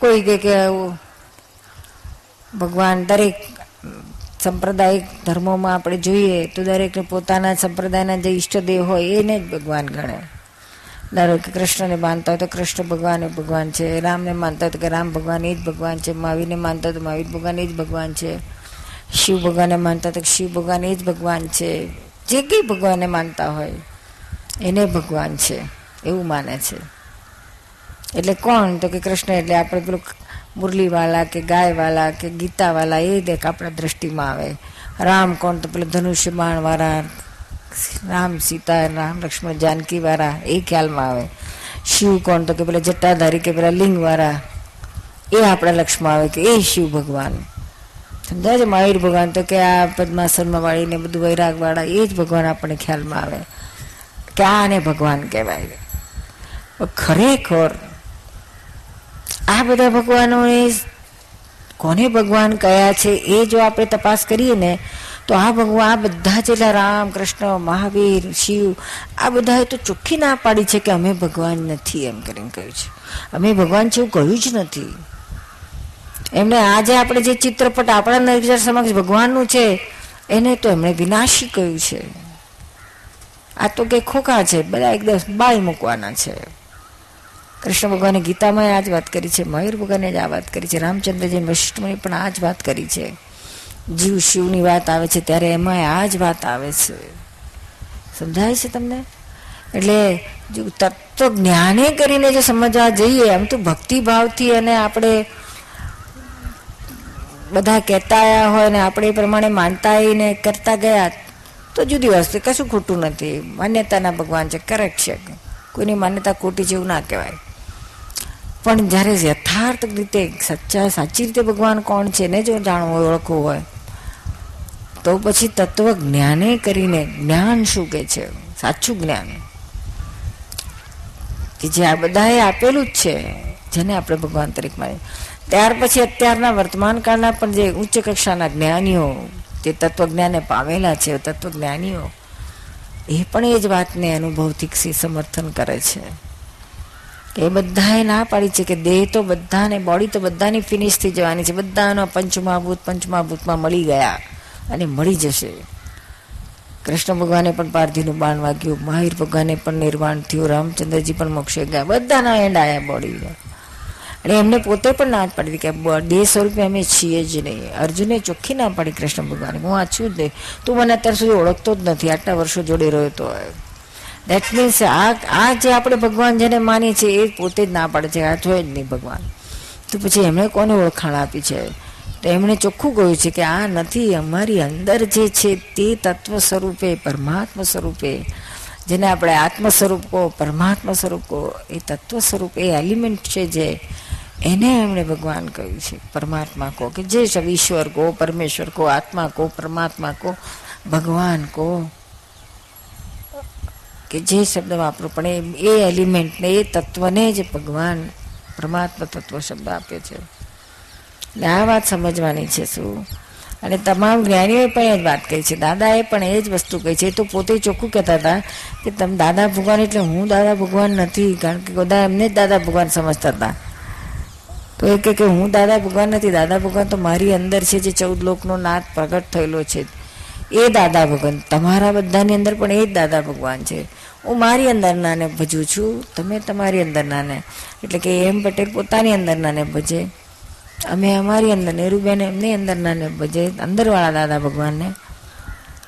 કોઈ કે કે ભગવાન દરેક સંપ્રદાયિક ધર્મોમાં આપણે જોઈએ તો દરેકને પોતાના સંપ્રદાયના જે ઈષ્ટદેવ હોય એને જ ભગવાન ગણે. ધારો કે કૃષ્ણને માનતા હોય તો કૃષ્ણ ભગવાન એ ભગવાન છે, રામને માનતા હોય તો કે રામ ભગવાન એ જ ભગવાન છે, મહાવીરને માનતા હોય તો મહાવીર ભગવાન એ જ ભગવાન છે, શિવ ભગવાનને માનતા તો શિવ ભગવાન એ જ ભગવાન છે, જે કંઈ ભગવાનને માનતા હોય એને ભગવાન છે, એવું માને છે. એટલે કોણ? તો કે કૃષ્ણ એટલે આપણે પેલું મુરલીવાલા કે ગાયવાલા કે ગીતાવાલા એ દેખ આપણા દ્રષ્ટિમાં આવે. રામ કોણ? તો પેલું ધનુષ્ય બાણવાળા રામ સીતા રામ લક્ષ્મણ જાનકી વાળા એ ખ્યાલમાં આવે. શિવ કોણ તો કે પેલા જટાધારી કે પેલા લિંગ વાળા એ આપણા લક્ષમાં આવે કે એ શિવ ભગવાન. સમજાય છે? મહાવીર ભગવાન તો કે આ પદ્માસનમાં વાળીને બધું વૈરાગ વાળા એ જ ભગવાન આપણને ખ્યાલમાં આવે. કે આને ભગવાન કહેવાય. ખરેખર આ બધા ભગવાનોને કોને ભગવાન કયા છે એ જો આપણે તપાસ કરીએ ને તો આ ભગવાન આ બધા જેટલા રામ, કૃષ્ણ, મહાવીર, શિવ, આ બધાએ તો ચોખ્ખી ના પાડી છે કે અમે ભગવાન નથી એમ કરીને કહ્યું છે. અમે ભગવાન છે એવું કહ્યું જ નથી. એમણે આજે આપણે જે ચિત્રપટ આપણા નજર સમક્ષ ભગવાનનું છે, એને તો એમણે વિનાશી કહ્યું છે. આ તો કે ખોખા છે, બધા એકદમ બાળી મૂકવાના છે. કૃષ્ણ ભગવાને ગીતામાં આ જ વાત કરી છે, મયુર ભગવાને જ આ વાત કરી છે રામચંદ્રજી વશિષ્ઠમુનિ પણ આ જ વાત કરી છે. જીવ શિવની વાત આવે છે, ત્યારે એમાં આ જ વાત આવે છે. સમજાય છે તમને? એટલે જો તત્વ જ્ઞાને કરીને જો સમજવા જઈએ, આમ તો ભક્તિભાવથી અને આપણે બધા કહેતા આવ્યા હોય ને આપણે એ પ્રમાણે માનતા ને કરતા ગયા, તો જુદી વસ્તુ કશું ખોટું નથી. માન્યતાના ભગવાન છે, કરેક્ટ છે. કોઈની માન્યતા ખોટી એવું ના કહેવાય. પણ જ્યારે યથાર્થ રીતે, સચ્ચા સાચી રીતે ભગવાન કોણ છે ને જો જાણવું, ઓળખવું હોય તો પછી તત્વ જ્ઞાને કરીને જ્ઞાન શું કે છે? સાચું જ્ઞાન. કે જે આ બધાએ આપેલું જ છે, જેને આપણે ભગવાન તરીકે માની ત્યાર પછી અત્યારના વર્તમાન કાળના પણ જે ઉચ્ચ કક્ષાના જ્ઞાનીઓ, જે તત્વજ્ઞાને પામેલા છે, તત્વજ્ઞાનીઓ, એ પણ એ જ વાતને અનુભવથી સમર્થન કરે છે. એ બધાએ ના પાડી છે કે દેહ તો બધાને, બોડી તો બધાની ફિનિશ થઈ જવાની છે. બધાનો પંચમહાભૂત, પંચમહાભૂતમાં મળી ગયા. અને મળી જશે. કૃષ્ણ ભગવાને પણ પારધીનું બાણ વાગ્યું. મહાવીર ભગવાને પણ નિર્વાણ થયું. રામચંદ્રજી પણ મોક્ષે ગયા. બધાના એન્ડ આયા બોડી અને એમને પોતે પણ ના પાડી કે બે સ્વરૂપે અમે છીએ જ નહીં. અર્જુને ચોખ્ખી ના પાડી કૃષ્ણ ભગવાને. હું આ છું જ નહીં. તું મને અત્યાર સુધી ઓળખતો જ નથી. આટલા વર્ષો જોડે રહ્યો તો દેટ મીન્સ આ આ જે આપણે ભગવાન જેને માની છે એ પોતે જ ના પાડે છે. આ જોઈએ જ નહીં ભગવાન. તો પછી એમણે કોને ઓળખાણ આપી છે? તો એમણે ચોખ્ખું કહ્યું છે કે આ નથી, અમારી અંદર જે છે તે તત્વ સ્વરૂપે પરમાત્મા સ્વરૂપે જેને આપણે આત્મ સ્વરૂપ કહો પરમાત્મા સ્વરૂપ કહો એ તત્વ સ્વરૂપ એ એલિમેન્ટ છે જે એને એમણે ભગવાન કહ્યું છે પરમાત્મા કહો કે જે છે ઈશ્વર કહો પરમેશ્વર કહો આત્મા કહો પરમાત્મા કહો ભગવાન કહો કે જે શબ્દ વાપરો, પણ એ એલિમેન્ટને, એ તત્વને જ ભગવાન પરમાત્મા તત્વ શબ્દ આપ્યો છે. આ વાત સમજવાની છે શું? અને તમામ જ્ઞાનીઓએ પણ એ જ વાત કહી છે. દાદાએ પણ એ જ વસ્તુ કહી છે. એ તો પોતે ચોખ્ખું કહેતા હતા કે તમે દાદા ભગવાન એટલે હું દાદા ભગવાન નથી, કારણ કે બધા એમને જ દાદા ભગવાન સમજતા હતા. તો એ કે હું દાદા ભગવાન નથી. દાદા ભગવાન તો મારી અંદર છે જે ચૌદ લોકનો નાદ પ્રગટ થયેલો છે. એ દાદા ભગવાન. તમારા બધાની અંદર પણ એ જ દાદા ભગવાન છે. હું મારી અંદરનાને ભજું છું. તમે તમારી અંદરનાને. એટલે કે એમ પટેલ પોતાની અંદરનાને ભજે. અમે અમારી અંદર નેહરુબેન એમની અંદરનાને જે અંદરવાળા દાદા ભગવાનને.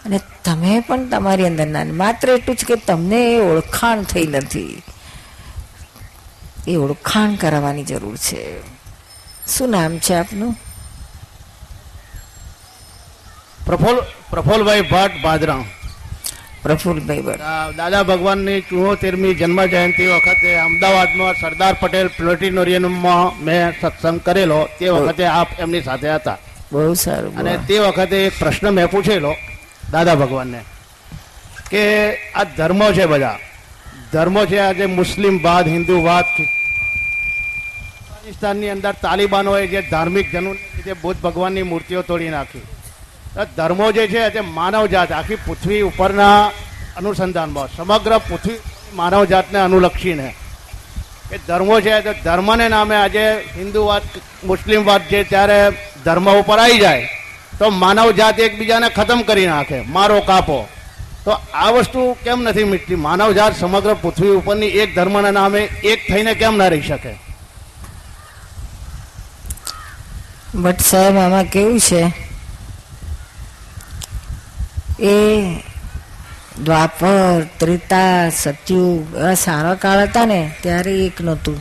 અને તમે પણ તમારી અંદરના માત્ર એટલું જ કે તમને એ ઓળખાણ થઈ નથી. એ ઓળખાણ કરાવવાની જરૂર છે. શું નામ છે આપનું? પ્રફુલ, પ્રફુલભાઈ ભટ્ટ ભાદરા પ્રફુલભાઈ ભટ્ટ દાદા ભગવાનની ચુહોતેરમી જન્મ જયંતિ વખતે અમદાવાદમાં સરદાર પટેલ પ્લેનેટોરિયમમાં મેં સત્સંગ કરેલો. તે વખતે આપ એમની સાથે હતા. બહુ સારું અને તે વખતે એક પ્રશ્ન મેં પૂછેલો દાદા ભગવાનને કે આ ધર્મો છે બધા. ધર્મો છે આજે મુસ્લિમ વાદ હિન્દુ વાદ અફઘાનિસ્તાનની અંદર તાલિબાનોએ જે ધાર્મિક જનૂનને લીધે બુદ્ધ ભગવાનની મૂર્તિઓ તોડી નાખી. ધર્મો જે છે તે માનવ જાત આખી પૃથ્વી ઉપરના અનુસંધાનમાં, સમગ્ર પૃથ્વી માનવ જાતને અનુલક્ષીને. એ ધર્મો છે તો ધર્મને નામે આજે હિન્દુવાદ મુસ્લિમવાદ છે ત્યારે ધર્મ ઉપર આવી જાય, તો માનવ જાત એકબીજાને ખતમ કરી નાખે, મારો કાપો. તો તો આ વસ્તુ કેમ નથી મીટતી? માનવજાત સમગ્ર પૃથ્વી ઉપરની એક ધર્મના નામે એક થઈને કેમ ના રહી શકે? બટ સાહેબ, આમાં કેવું છે? એ દ્વાપર, ત્રેતા, સતયુગ એવા સારા કાળ હતા ને, ત્યારે એક નહોતું.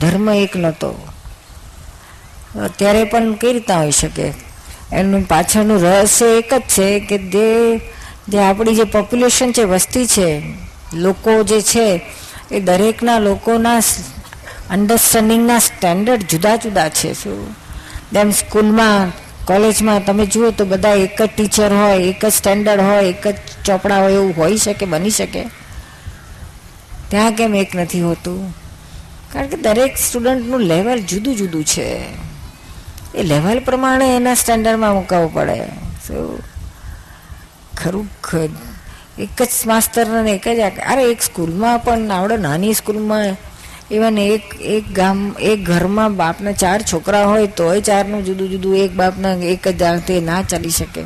ધર્મ એક નહોતો. અત્યારે પણ કઈ રીતના હોઈ શકે? એનું પાછળનું રહસ્ય એક જ છે કે જે જે આપણી જે પોપ્યુલેશન છે, વસ્તી છે, લોકો જે છે, એ દરેકના લોકોના અન્ડરસ્ટેન્ડિંગના સ્ટેન્ડર્ડ જુદા જુદા છે. શું? જેમ સ્કૂલમાં કોલેજમાં તમે જુઓ તો બધા એક જ ટીચર હોય, એક જ સ્ટેન્ડર્ડ હોય, એક જ ચોપડા હોય, એવું હોઈ શકે, બની શકે. ત્યાં કેમ એક નથી હોતું? કારણ કે દરેક સ્ટુડન્ટનું લેવલ જુદું જુદું છે. એ લેવલ પ્રમાણે એના સ્ટેન્ડર્ડમાં મૂકવું પડે. શું ખરું એક જ માસ્તરને એક જ અરે, એક સ્કૂલમાં પણ આવડે, નાની સ્કૂલમાં ઇવન એક એક ગામ એક ઘરમાં બાપના ચાર છોકરા હોય તોય ચારનું જુદું જુદું એક બાપના એક જ તે ના ચાલી શકે.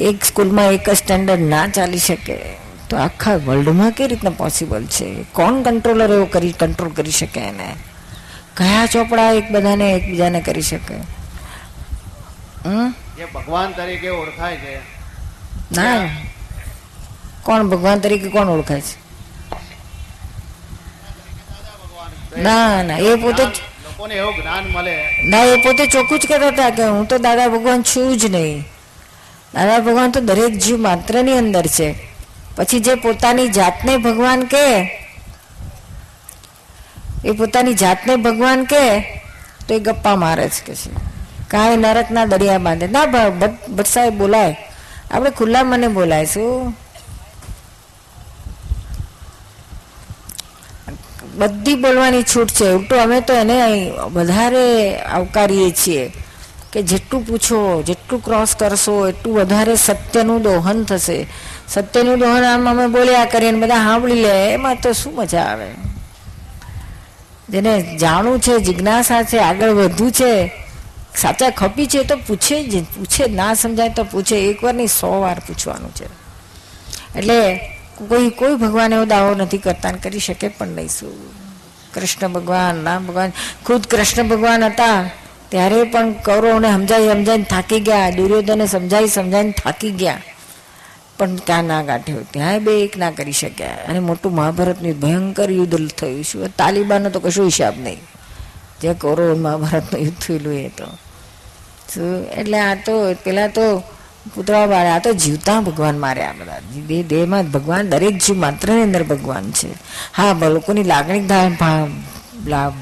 એક સ્કૂલમાં એક જ સ્ટેન્ડર્ડ ના ચાલી શકે. તો આખા વર્લ્ડમાં કઈ રીતના પોસિબલ છે? કોણ કંટ્રોલર એવો કરી કંટ્રોલ કરી શકે એને? કયા ચોપડા એક બધાને એકબીજાને કરી શકે? જે ભગવાન તરીકે ઓળખાય છે. ના. કોણ ભગવાન તરીકે કોણ ઓળખાય છે? ના ના એ પોતે લોકોને એવું જ્ઞાન મળે. ના એ પોતે ચોખ્ખું જ કહેતા હતા કે હું તો દાદા ભગવાન છું જ નહીં. દાદા ભગવાન તો દરેક જીવ માત્રની અંદર છે. પછી જે પોતાની જાતને ભગવાન કે એ પોતાની જાતને ભગવાન કે તો એ ગપ્પા મારે જ કે છે. કાંઈ નરકના દરિયા બાંધે. ના ભટ સાહેબ બોલાય. આપણે ખુલ્લા મને બોલાય શું બધી બોલવાની છૂટ છે. ઉલટું અમે તો એને વધારે આવકારીએ છીએ કે જેટલું પૂછો, જેટલું ક્રોસ કરશો, એટલું વધારે સત્યનું દોહન થશે. સત્યનું દોહન આમ અમે બોલ્યા કરીએ અને બધા સાંભળી લે, એમાં તો શું મજા આવે? જેને જાણવું છે, જિજ્ઞાસા છે, આગળ વધવું છે, સાચા ખપી છે તો પૂછે જ, પૂછે ના સમજાય તો પૂછે. એકવારની સો વાર પૂછવાનું છે. એટલે કોઈ કોઈ ભગવાન એવો દાવો નથી કરતા કરી શકે પણ નહીં. શું? કૃષ્ણ ભગવાન, રામ ભગવાન, ખુદ કૃષ્ણ ભગવાન હતા ત્યારે પણ કૌરવને સમજાઈ સમજાઈને થાકી ગયા દુર્યોધને સમજાઈ સમજાઈને થાકી ગયા. પણ ત્યાં ના ગાંઠ્યો ત્યાં બે એક ના કરી શક્યા. અને મોટું મહાભારતનું ભયંકર યુદ્ધ થયું શું તાલિબાનનો તો કશું હિસાબ નહીં. જે કૌરવ મહાભારતનું યુદ્ધ થયેલું એ તો. શું? એટલે આ તો, પેલા તો પુતળા બાળા આ તો જીવતા ભગવાન માર્યા બધા. દેહ દેહમાં ભગવાન, દરેક જીવ માત્રની અંદર ભગવાન છે. હા લોકોની લાગણી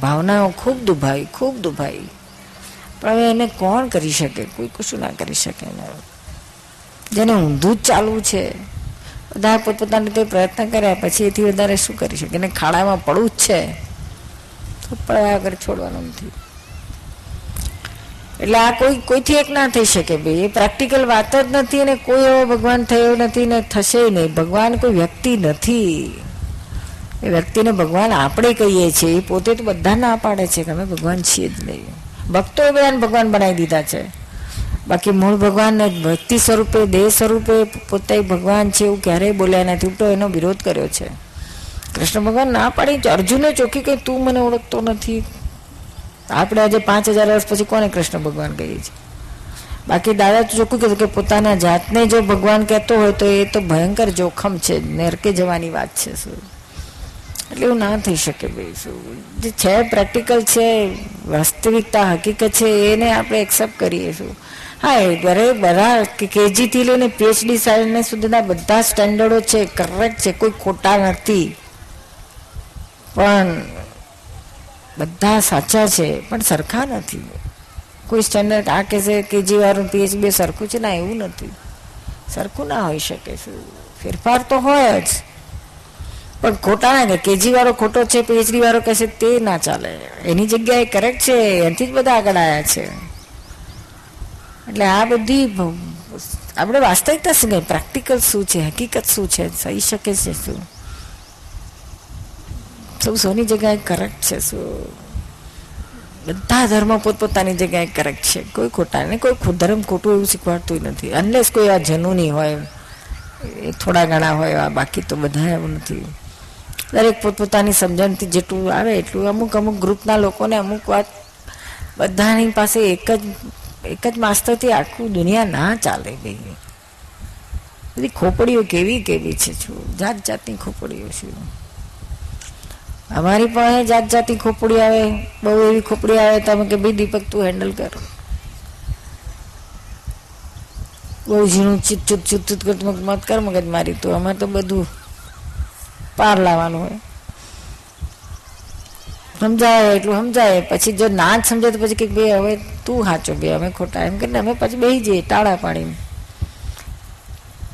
ભાવનાઓ ખૂબ દુભાઈ ખૂબ દુભાઈ. પણ હવે એને કોણ કરી શકે? કોઈ કશું ના કરી શકે એને. જેને ઊંધું જ ચાલવું છે. બધા પોતપોતાની રીતે પ્રયત્ન કર્યા, પછી એથી વધારે શું કરી શકે? એને ખાડામાં પડવું જ છે. તો પડવા આગળ છોડવાનું નથી. એટલે આ કોઈ કોઈથી એક ના થઈ શકે ભાઈ એ પ્રેક્ટિકલ વાત જ નથી અને કોઈ એવો ભગવાન થયો નથી ને થશે નહીં. ભગવાન કોઈ વ્યક્તિ નથી. એ વ્યક્તિને ભગવાન આપણે કહીએ છીએ. એ પોતે તો બધા ના પાડે છે કે અમે ભગવાન છીએ જ નહીં. ભક્તો બધાને ભગવાન બનાવી દીધા છે. બાકી મૂળ ભગવાનને ભક્તિ સ્વરૂપે, દેહ સ્વરૂપે પોતે ભગવાન છે એવું ક્યારેય બોલ્યા નથી. ઉલટો એનો વિરોધ કર્યો છે. કૃષ્ણ ભગવાન ના પાડી અર્જુને ચોખ્ખી કહી તું મને ઓળખતો નથી. આપણે આજે પાંચ હજાર વર્ષ પછી કોને કૃષ્ણ ભગવાન કહીએ છીએ? બાકી દાદા ચોખ્ખું કીધું કે પોતાના જાતને જો ભગવાન કહેતો હોય તો એ તો ભયંકર જોખમ છે, નરકે જવાની વાત છે શું? એટલે એવું ના થઈ શકે ભાઈ શું? જે છે, પ્રેક્ટિકલ છે, વાસ્તવિકતા હકીકત છે, એને આપણે એક્સેપ્ટ કરીએ શું? હા, એ દરેક બધા કેજીથી લઈને પીએચડી સાઈડને સુધીના બધા સ્ટેન્ડર્ડો છે કરેક્ટ છે, કોઈ ખોટા નથી. પણ બધા સાચા છે, પણ સરખા નથી. કોઈ સ્ટેન્ડર્ડ આ કહેશે કેજી વાળું બે સરખું છે ના, એવું નથી. સરખું ના હોઈ શકે ફેરફાર તો હોય જ. પણ ખોટા ના કેજી વાળો ખોટો છે પીએચડી વાળો કહેશે તે ના ચાલે. એની જગ્યાએ કરેક્ટ છે, એનાથી જ બધા આગળ આવ્યા છે. એટલે આ બધી આપણે વાસ્તવિકતા શું કહે પ્રેક્ટિકલ શું છે? હકીકત શું છે? થઈ શકે છે શું? સૌ સોની જગ્યાએ કરેક્ટ છે, શું? બધા ધર્મ પોતપોતાની જગ્યાએ કરેક્ટ છે. કોઈ ખોટા ને કોઈ ધર્મ ખોટું એવું શીખવાડતું નથી. અનલેસ કોઈ આ જનુની હોય, એ થોડા ઘણા હોય, આ બાકી તો બધા એવું નથી. દરેક પોતપોતાની સમજણથી જેટલું આવે એટલું અમુક અમુક ગ્રુપના લોકોને અમુક વાત બધાની પાસે એક જ એક જ માસ્તરથી આખું દુનિયા ના ચાલે ભાઈ બધી ખોપડીઓ કેવી કેવી છે છું જાત જાતની ખોપડીઓ છે. અમારી પાસે જાત જાતની ખોપડી આવે, બહુ એવી ખોપડી આવે તમે કે ભાઈ દીપક તું હેન્ડલ કર. બહુ ઝીણું ચૂત ચૂત ચૂત ચૂત કરતું મત કર, મગજ મારી તો. અમે તો બધું પાર લાવવાનું હોય. સમજાય એટલું સમજાય. પછી જો ના જ સમજાય તો પછી કે બે હવે તું સાચો બે અમે ખોટા. એમ કરીને અમે પછી બેસી જઈએ ટાળા પાડીને.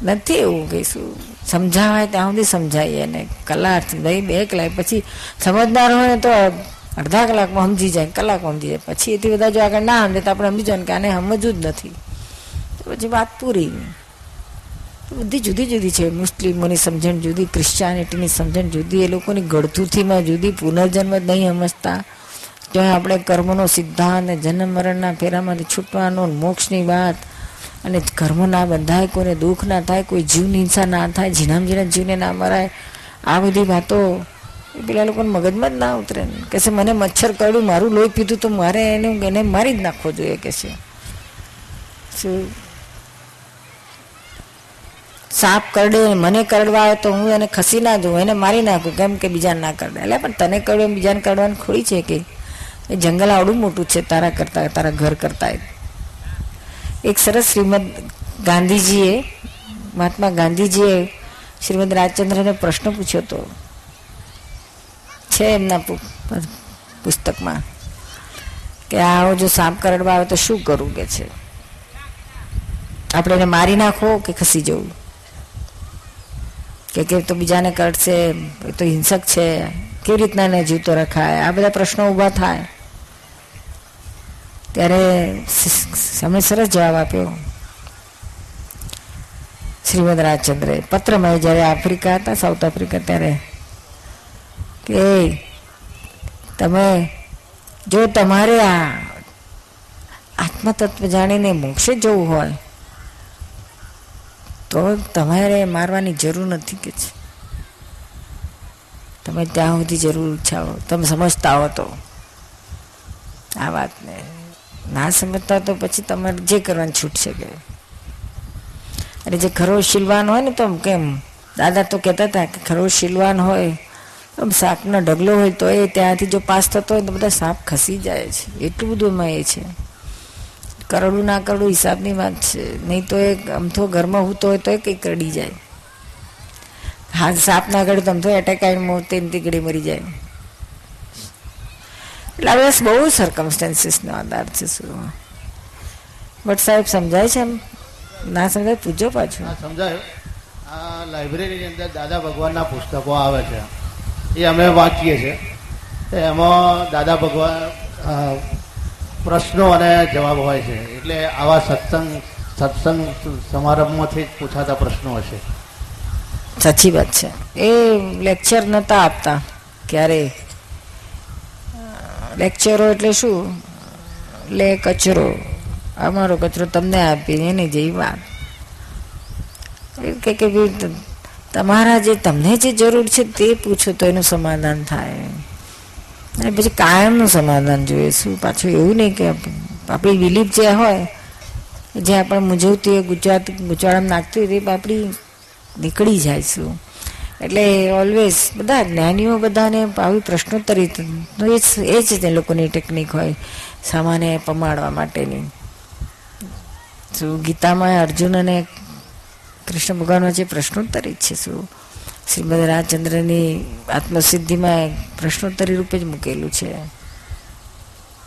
નથી એવું કહીશું સમજાવાય ત્યાં સુધી સમજાવીએ અને કલાક સમજાવી બે કલાક પછી સમજદાર હોય તો અડધા કલાકમાં સમજી જાય, કલાકમાં સમજી જાય. પછી એથી બધા જો આગળ ના સમજે તો આપણે સમજી જાય કે આને સમજવું જ નથી. તો પછી વાત પૂરી. બધી જુદી જુદી છે. મુસ્લિમોની સમજણ જુદી, ક્રિશ્ચિયાનિટીની સમજણ જુદી, એ લોકોની ગળથુથીમાં જુદી, પુનર્જન્મ નહીં સમજતા. ત્યાં આપણે કર્મનો સિદ્ધાંત, જન્મ, મરણના ફેરામાંથી છૂટવાનો, મોક્ષની વાત અને કર્મ ના બંધાય, કોઈને દુઃખ ના થાય, કોઈ જીવની હિંસા ના થાય, જીનામ જીના જીવને ના મરાય, આ બધી વાતો પેલા લોકોને મગજમાં જ ના ઉતરે ને. કે છે, મને મચ્છર કરડ્યું મારું લોહી પીધું તો મારે એને એને મારી જ નાખવો જોઈએ, કે છે. શું સાપ કરડે, મને કરડવા આવે તો હું એને ખસી ના જોઉં એને મારી નાખું, કેમ કે બીજાને ના કરડે. એટલે પણ તને કરડ્યું બીજાને કરડવાનું ખોડી છે કે એ જંગલ આવડું મોટું છે તારા કરતા, તારા ઘર કરતા એક સરસ શ્રીમદ ગાંધીજીએ, મહાત્મા ગાંધીજીએ શ્રીમદ રાજચંદ્રને પ્રશ્ન પૂછ્યો હતો. છે એમના પુસ્તકમાં કે આવો જો સાપ કરડવા આવે તો શું કરવું કે છે? આપણે એને મારી નાખો કે ખસી જવું? કે કે તો બીજાને કરશે એ તો હિંસક છે, કેવી રીતના એને જીવતો રખાય? આ બધા પ્રશ્નો ઊભા થાય. ત્યારે સમય સરસ જવાબ આપ્યો. શ્રીમદ રાજચંદ્રે પત્રમાં જ્યારે આફ્રિકા હતા, સાઉથ આફ્રિકા ત્યારે, કે તમે, જો તમારે આ આત્મતત્વ જાણીને મોક્ષે જવું હોય, તો તમારે મારવાની જરૂર નથી કે છે. તમે ત્યાં સુધી જરૂર ઈચ્છાઓ તમે સમજતા હો તો. આ વાતને ના સમજતા તો પછી તમારે જે કરવાની છૂટ છે કે. અરે જે ખરો શીલવાન હોય ને તો કેમ? દાદા તો કહેતા હતા કે ખરો શીલવાન હોય, આમ સાપનો ઢગલો હોય તો એ ત્યાંથી જો પાસ થતો હોય તો બધા સાપ ખસી જાય છે. એટલું બધું એમાં એ છે. કરડું ના કરડું હિસાબની વાત છે. નહીં તો એ અમથો ઘરમાં હૂતો હોય તો એ કંઈક કરડી જાય. હા સાપ ના કરડે તો અમથો એટેક આવીને મોતે ગળી મરી જાય. એટલે બસ બહુ સર્કમસ્ટાન્સીસનો આધાર છે શું? બટ સાહેબ સમજાય છે એમ? ના સમજાય પૂછો. પાછું સમજાયું. આ લાઇબ્રેરીની અંદર દાદા ભગવાનના પુસ્તકો આવે છે. એ અમે વાંચીએ છીએ. એમાં દાદા ભગવાન પ્રશ્નો અને જવાબ હોય છે. એટલે આવા સત્સંગ સત્સંગ સમારંભમાંથી જ પૂછાતા પ્રશ્નો હશે. સાચી વાત છે. એ લેક્ચર નહોતા આપતા ક્યારે? લેક્ચરો એટલે શું? લે કચરો. અમારો કચરો તમને આપી એની જેવી વાત કે કે તમારા જે તમને જે જરૂર છે તે પૂછો તો એનું સમાધાન થાય. અને પછી કાયમનું સમાધાન જોઈએ. શું પાછું એવું નહીં કે આપણી બિલીફ જે હોય, જે આપણે મૂંઝવતી હોય ગુજરાત ગૂંચવાડામાં નાખતી હોય, તે આપણી નીકળી જાય શું? એટલે ઓલવેઝ બધા જ્ઞાનીઓ બધાને આવી પ્રશ્નોત્તરી એ જ- એ જ તે લોકોની ટેકનિક હોય સામાન્ય પમાડવા માટેની. શું ગીતામાં અર્જુન અને કૃષ્ણ ભગવાન વચ્ચે પ્રશ્નોત્તરી છે, શું શ્રીમદ રાજચંદ્રની આત્મસિદ્ધિમાં પ્રશ્નોત્તરી રૂપે જ મૂકેલું છે.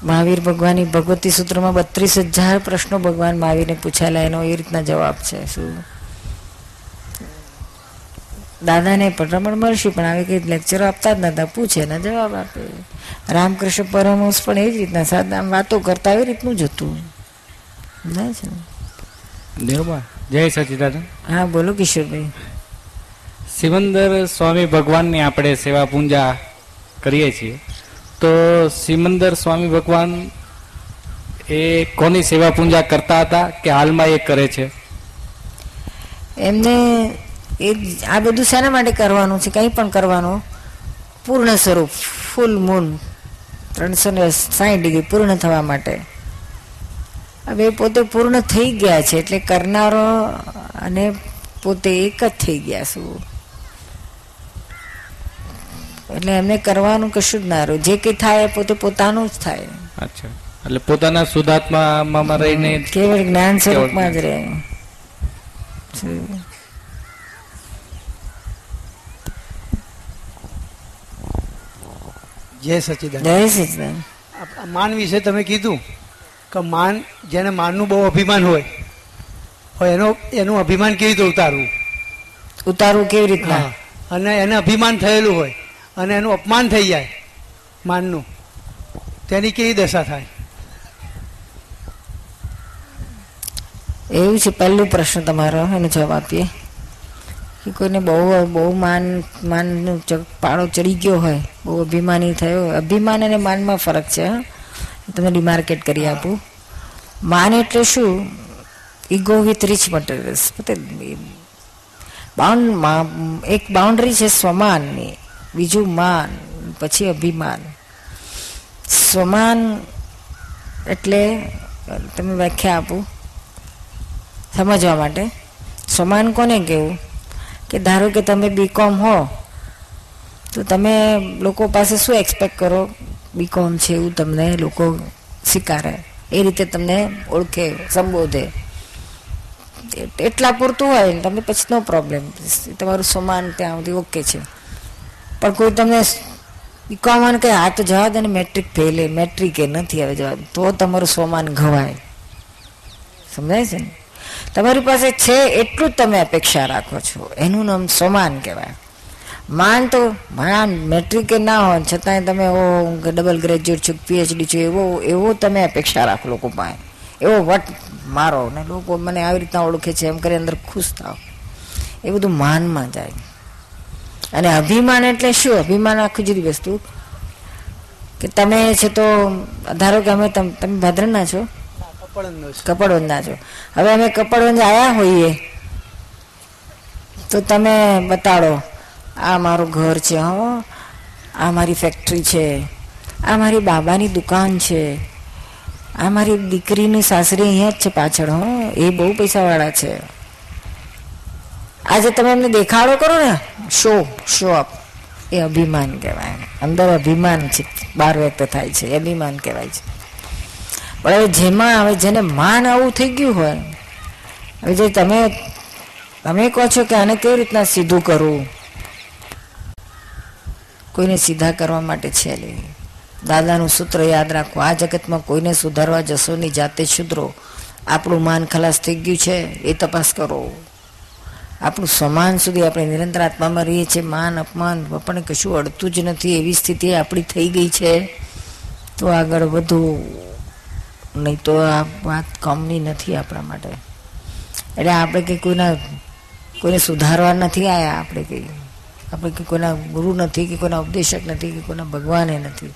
મહાવીર ભગવાનની ભગવતી સૂત્રમાં બત્રીસ હજાર પ્રશ્નો ભગવાન મહાવીરને પૂછાયેલા એનો એ રીતના જવાબ છે, શું? દાદાને પણ રમણ મળશે પણ આવી કંઈ લેક્ચરો આપતા જ નતા પૂછે ને જવાબ આપે. રામકૃષ્ણ પરમહંસ પણ એ જ રીતના સાદા વાતો કરતા એવી રીતનું જ હતું. સમજાય છે ને? જય સચિદાન હા બોલો કિશોરભાઈ. સિમંદર સ્વામી ભગવાનની આપણે સેવા પૂજા કરીએ છીએ. તો સિમંદર સ્વામી ભગવાન એ કોની સેવા પૂજા કરતા હતા કે હાલમાં એ કરે છે? એમને એ આ બધું શેના માટે કરવાનું છે? કંઈ પણ કરવાનું? પૂર્ણ સ્વરૂપ. ફૂલ મૂન ત્રણસો ને સાઠ ડિગ્રી પૂર્ણ થવા માટે. હવે પોતે પૂર્ણ થઈ ગયા છે એટલે કરનારો અને પોતે એક જ થઈ ગયા શું એટલે એમને કરવાનું કશું જ ના રહ્યું. જે કંઈ થાય પોતે પોતાનું જ થાય. અચ્છા. એટલે પોતાના સુધાત્મામાં રહીને કેવળ જ્ઞાન સ્વરૂપમાં જ રહે. જય સચિદાન જય સચિદાન માન વિશે તમે કીધું કે માન જેને માનનું બહુ અભિમાન હોય હોય એનો એનું અભિમાન કેવી રીતે ઉતારવું? ઉતારવું કેવી રીતના? અને એને અભિમાન થયેલું હોય અને એનું અપમાન થઈ જાય માનનું તેની કેવી દશા થાય? એવું છે પહેલું પ્રશ્ન તમારો એનો જવાબ આપીએ. કે કોઈને બહુ બહુ માન માનનો પાડો પાળો ચડી ગયો હોય બહુ અભિમાની થયો. અભિમાન અને માનમાં ફરક છે હા. તમને ડિમાર્કેટ કરી આપું. માન એટલે શું? Ego with rich materials. Bound એક બાઉન્ડરી છે સ્વમાનની. બીજું માન પછી અભિમાન. સ્વમાન એટલે તમે વ્યાખ્યા આપું. સમજવા માટે. સમાન કોને કહેવું? કે ધારો કે તમે બીકોમ હો, તો તમે લોકો પાસે શું એક્સપેક્ટ કરો? બીકોમ છે એવું તમને લોકો સ્વીકારે એ રીતે તમને ઓળખે, સંબોધે. એટલા પૂરતું હોય ને તમે પછી નો પ્રોબ્લેમ તમારું સમાન ત્યાં સુધી ઓકે છે. પણ કોઈ તમને બીકોમ કે આ તો જવા દે ને મેટ્રિક ફેલે મેટ્રિક નથી આવે જવા તો તમારું સમાન ઘવાય સમજાય છે ને? તમારી પાસે છે એટલું જ તમે અપેક્ષા રાખો છો. એનું નામ સમાન કહેવાય. માન તો માન મેટ્રિક ના હોય, છતાંય તમે, ઓ ડબલ ગ્રેજ્યુએટ છો, પીએચડી છો, એવો એવો તમે અપેક્ષા રાખો લોકો પાસે. એવો વટ મારો ને લોકો મને આવી રીતના ઓળખે છે, એમ કરી અંદર ખુશ થાવ એ બધું માનમાં જાય. અને અભિમાન એટલે શું? અભિમાન આખું જુદી વસ્તુ. કે તમે છે તો, ધારો કે અમે તમે ભાદરના છો કપડવંજના છો હવે અમે કપડવંજ આવ્યા હોઈએ. તો તમે બતાડો, આ મારું ઘર છે, હો. આ મારી ફેક્ટરી છે. આ મારી બાબાની દુકાન છે. આ મારી દીકરીની સાસરી અહીંયા જ છે પાછળ, હો. એ બહુ પૈસાવાળા છે. આજે તમે એમને દેખાડો કરો ને. શો શો અપ એ અભિમાન કહેવાય. અંદર અભિમાન છે. બહાર વ્યક્ત થાય છે. અભિમાન કહેવાય છે. પણ હવે જેમાં હવે જેને માન આવું થઈ ગયું હોય, હવે જે તમે તમે કહો છો કે આને કેવી રીતના સીધું કરવું? કોઈને સીધા કરવા માટે છે દાદાનું સૂત્ર યાદ રાખો, આ જગતમાં કોઈને સુધારવા જશો નહીં જાતે સુધરો આપણું માન ખલાસ થઈ ગયું છે, એ તપાસ કરો. આપણું સમાન સુધી આપણે નિરંતર આત્મામાં રહીએ છીએ, માન, અપમાન આપણને કશું અડતું જ નથી, એવી સ્થિતિ આપણી થઈ ગઈ છે. તો આગળ વધુ. નહીં તો આ વાત કમની નથી આપણા માટે. એટલે આપણે કંઈ કોઈના, કોઈને સુધારવા નથી આવ્યા આપણે કંઈ. આપણે કે કોઈના ગુરુ નથી કે કોઈના ઉપદેશક નથી કે કોઈના ભગવાને નથી.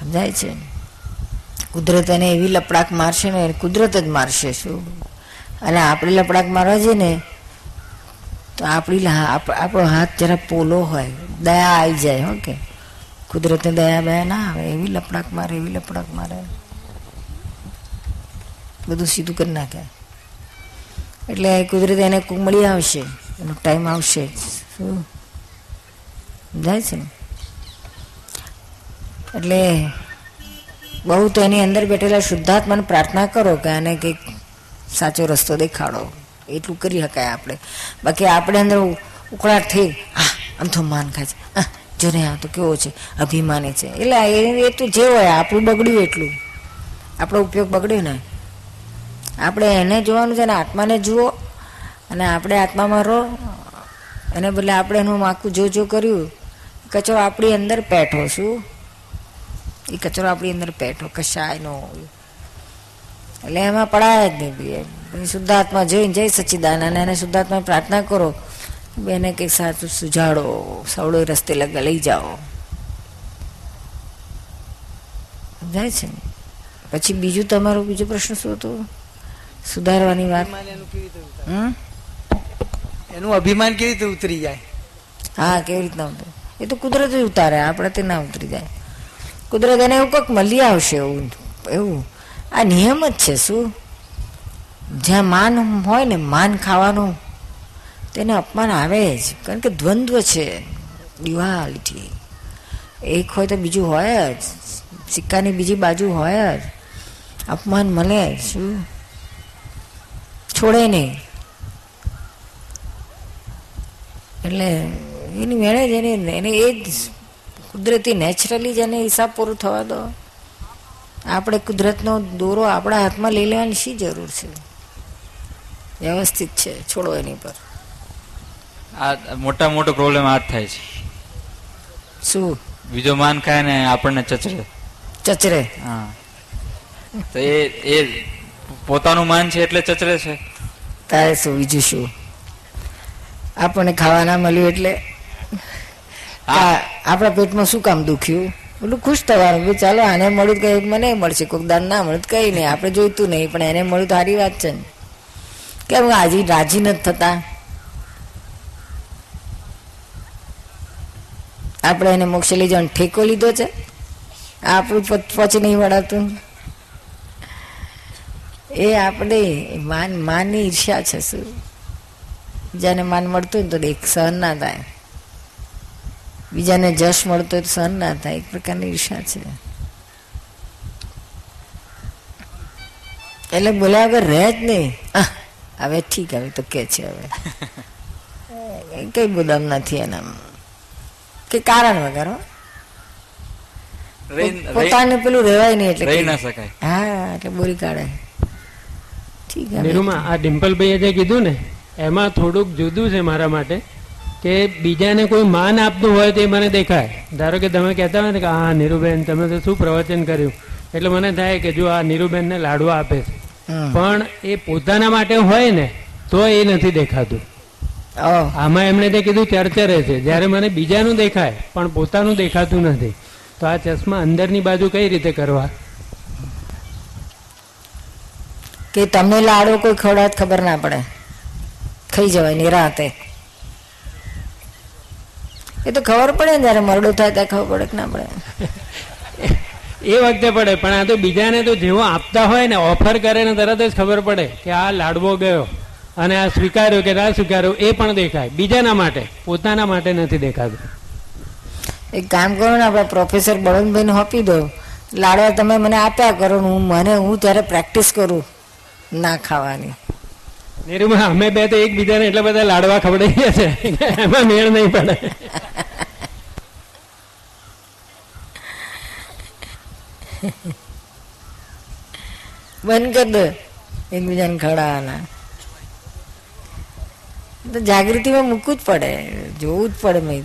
સમજાય છે? કુદરત એને એવી લપડાક મારશે ને કુદરત જ મારશે શું? અને આપણે લપડાક મારવા જઈએ ને, તો આપણી આપણો હાથ જરા પોલો હોય, દયા આવી જાય, હો કે. કુદરતને દયા બયા ના આવે, એવી લપડાક મારે, એવી લપડાક મારે. બધું સીધું કરી નાખે. એટલે કુદરત એને કોક મળી આવશે એનો ટાઈમ આવશે. શું? સમજાય છે ને. એટલે બહુ તો એની અંદર બેઠેલા શુદ્ધાત્માને પ્રાર્થના કરો કે આને કંઈક સાચો રસ્તો દેખાડો. એટલું કરી શકાય આપણે. બાકી આપણે અંદર ઉકળાટ થઈ હા આમ તો માન ખાય છે. આહ, જો ને આ તો કેવો છે? અભિમાની છે. એટલે એ તો જે હોય આપણું બગડ્યું એટલું. આપણો ઉપયોગ બગડ્યો ને આપણે એને જોવાનું છે ને આત્માને જુઓ અને આપણે આત્મામાં રહો. એને બદલે આપણે એનું આખું જો જો કર્યું કચરો આપણી અંદર પેઠો શું? એ કચરો આપણી અંદર પેઠો, કશાયનો એટલે એમાં પડાય જ નહીં બી શુદ્ધાત્મા જોઈને જય સચ્ચિદાનંદ અને એને શુદ્ધાત્મા પ્રાર્થના કરો. બેને કંઈક સાચું સુજાડો, સવડો રસ્તે લગ, લઈ જાઓ. સમજાય છે ને? પછી બીજું તમારો બીજો પ્રશ્ન શું હતો? સુધારવાની વાત. હમ? એનું અભિમાન કેવી રીતે ઉતરી જાય? હા કેવી રીતના ઉતરે? એ તો કુદરત જ ઉતારે આપણે તે ના ઉતરી જાય. કુદરત એને એવું કંઈક મળી આવશે એવું એવું. આ નિયમ જ છે શું? જ્યાં માન હોય ને માન ખાવાનું તેને અપમાન આવે જ. કારણ કે દ્વંદ્વ છે ડ્યુઆલિટી એક હોય તો બીજું હોય જ. સિક્કાની બીજી બાજુ હોય જ. અપમાન મળે. શું? છોડે નહીં એટલે એની મેળે જ એને એને એ જ કુદરતી નેચરલી જ એને હિસાબ પૂરું થવા દો. આપણે કુદરતનો દોરો આપણા હાથમાં લઈ લેવાની શી જરૂર છે? વ્યવસ્થિત છે છોડો એની પર. આ મોટા મોટો પ્રોબ્લેમ આ થાય છે. શું? બીજો માન ખાય ને આપણને ચચરે. ચચરે. હા. તો એ એ પોતાનું માન છે એટલે ચચરે છે. તારે શું બીજું શું? આપણને ખાવા ના મળ્યું એટલે? આ આપણા પેટમાં શું કામ દુખ્યું? એટલું ખુશ થવાનું કે ચાલો આને મળ્યું તો મને મળશે કોઈક દાન ના મળ્યું કંઈ નહીં આપણે જોઈતું નહીં પણ એને મળ્યું તો સારી વાત છે ને. કેમ આજે રાજી નથી થતા. આપણે એને મોક્ષ લઈ જવાનો ઠેકો લીધો છે. આપણું પછી નહીં વળાતું. એ આપણે માન માનની ઈર્ષ્યા છે શું? બીજાને માન મળતું હોય ને તો એક સહન ના થાય. બીજાને જશ મળતો હોય તો સહન ના થાય. એક પ્રકારની ઈર્ષા છે. એટલે બોલ્યા વગર રહે જ નહીં. હવે ઠીક હવે તો કે છે હવે. કઈ ગુદામ નથી એનામાં. કે કારણ વગર હો. પોતાને પેલું રહેવાય નહીં એટલે રહી ના શકાય. હા એટલે બોરી કાઢે. નીરુમાં આ ડિમ્પલભાઈએ જે કીધું ને એમાં થોડુંક જુદું છે મારા માટે કે બીજાને કોઈ માન આપતું હોય તે મને દેખાય. ધારો કે તમે કહેતા હોય ને કે હા નીરુબેન તમે તો શું પ્રવચન કર્યું? એટલે મને થાય કે જો આ નીરુબેનને લાડવા આપે છે. પણ એ પોતાના માટે હોય ને તો એ નથી દેખાતું. આમાં એમણે તે કીધું ચર્ચરે છે. જ્યારે મને બીજાનું દેખાય પણ પોતાનું દેખાતું નથી. તો આ ચશ્મા અંદરની બાજુ કઈ રીતે કરવા? કે તમને લાડો કોઈ ખવડાવત ખબર ના પડે. ખાઈ જવાય નિરાતે એ તો ખબર પડે ને જયારે મરડો થાય ત્યારે ખબર પડે કે ના પડે. એ વખતે પડે પણ આ તો બીજાને તો જેવો આપતા હોય ને ઓફર કરે ને તરત જ ખબર પડે કે આ લાડવો ગયો. અને આ સ્વીકાર્યો કે ના સ્વીકાર્યો એ પણ દેખાય. બીજાના માટે પોતાના માટે નથી દેખાતું. એક કામ કરો ને આપણે પ્રોફેસર બળવંતભાઈને આપી દો. લાડવા તમે મને આપ્યા કરો હું મને હું ત્યારે પ્રેક્ટિસ કરું. ના ખાવાની. નીરુમાં અમે બે તો એકબીજાને એટલા બધા લાડવા ખવડાવીએ છે એમાં મેળ નહીં પડે. બંધ કર દો એકબીજાને ખવડાવવાના. તો જાગૃતિમાં મૂકવું જ પડે જોવું જ પડે મેં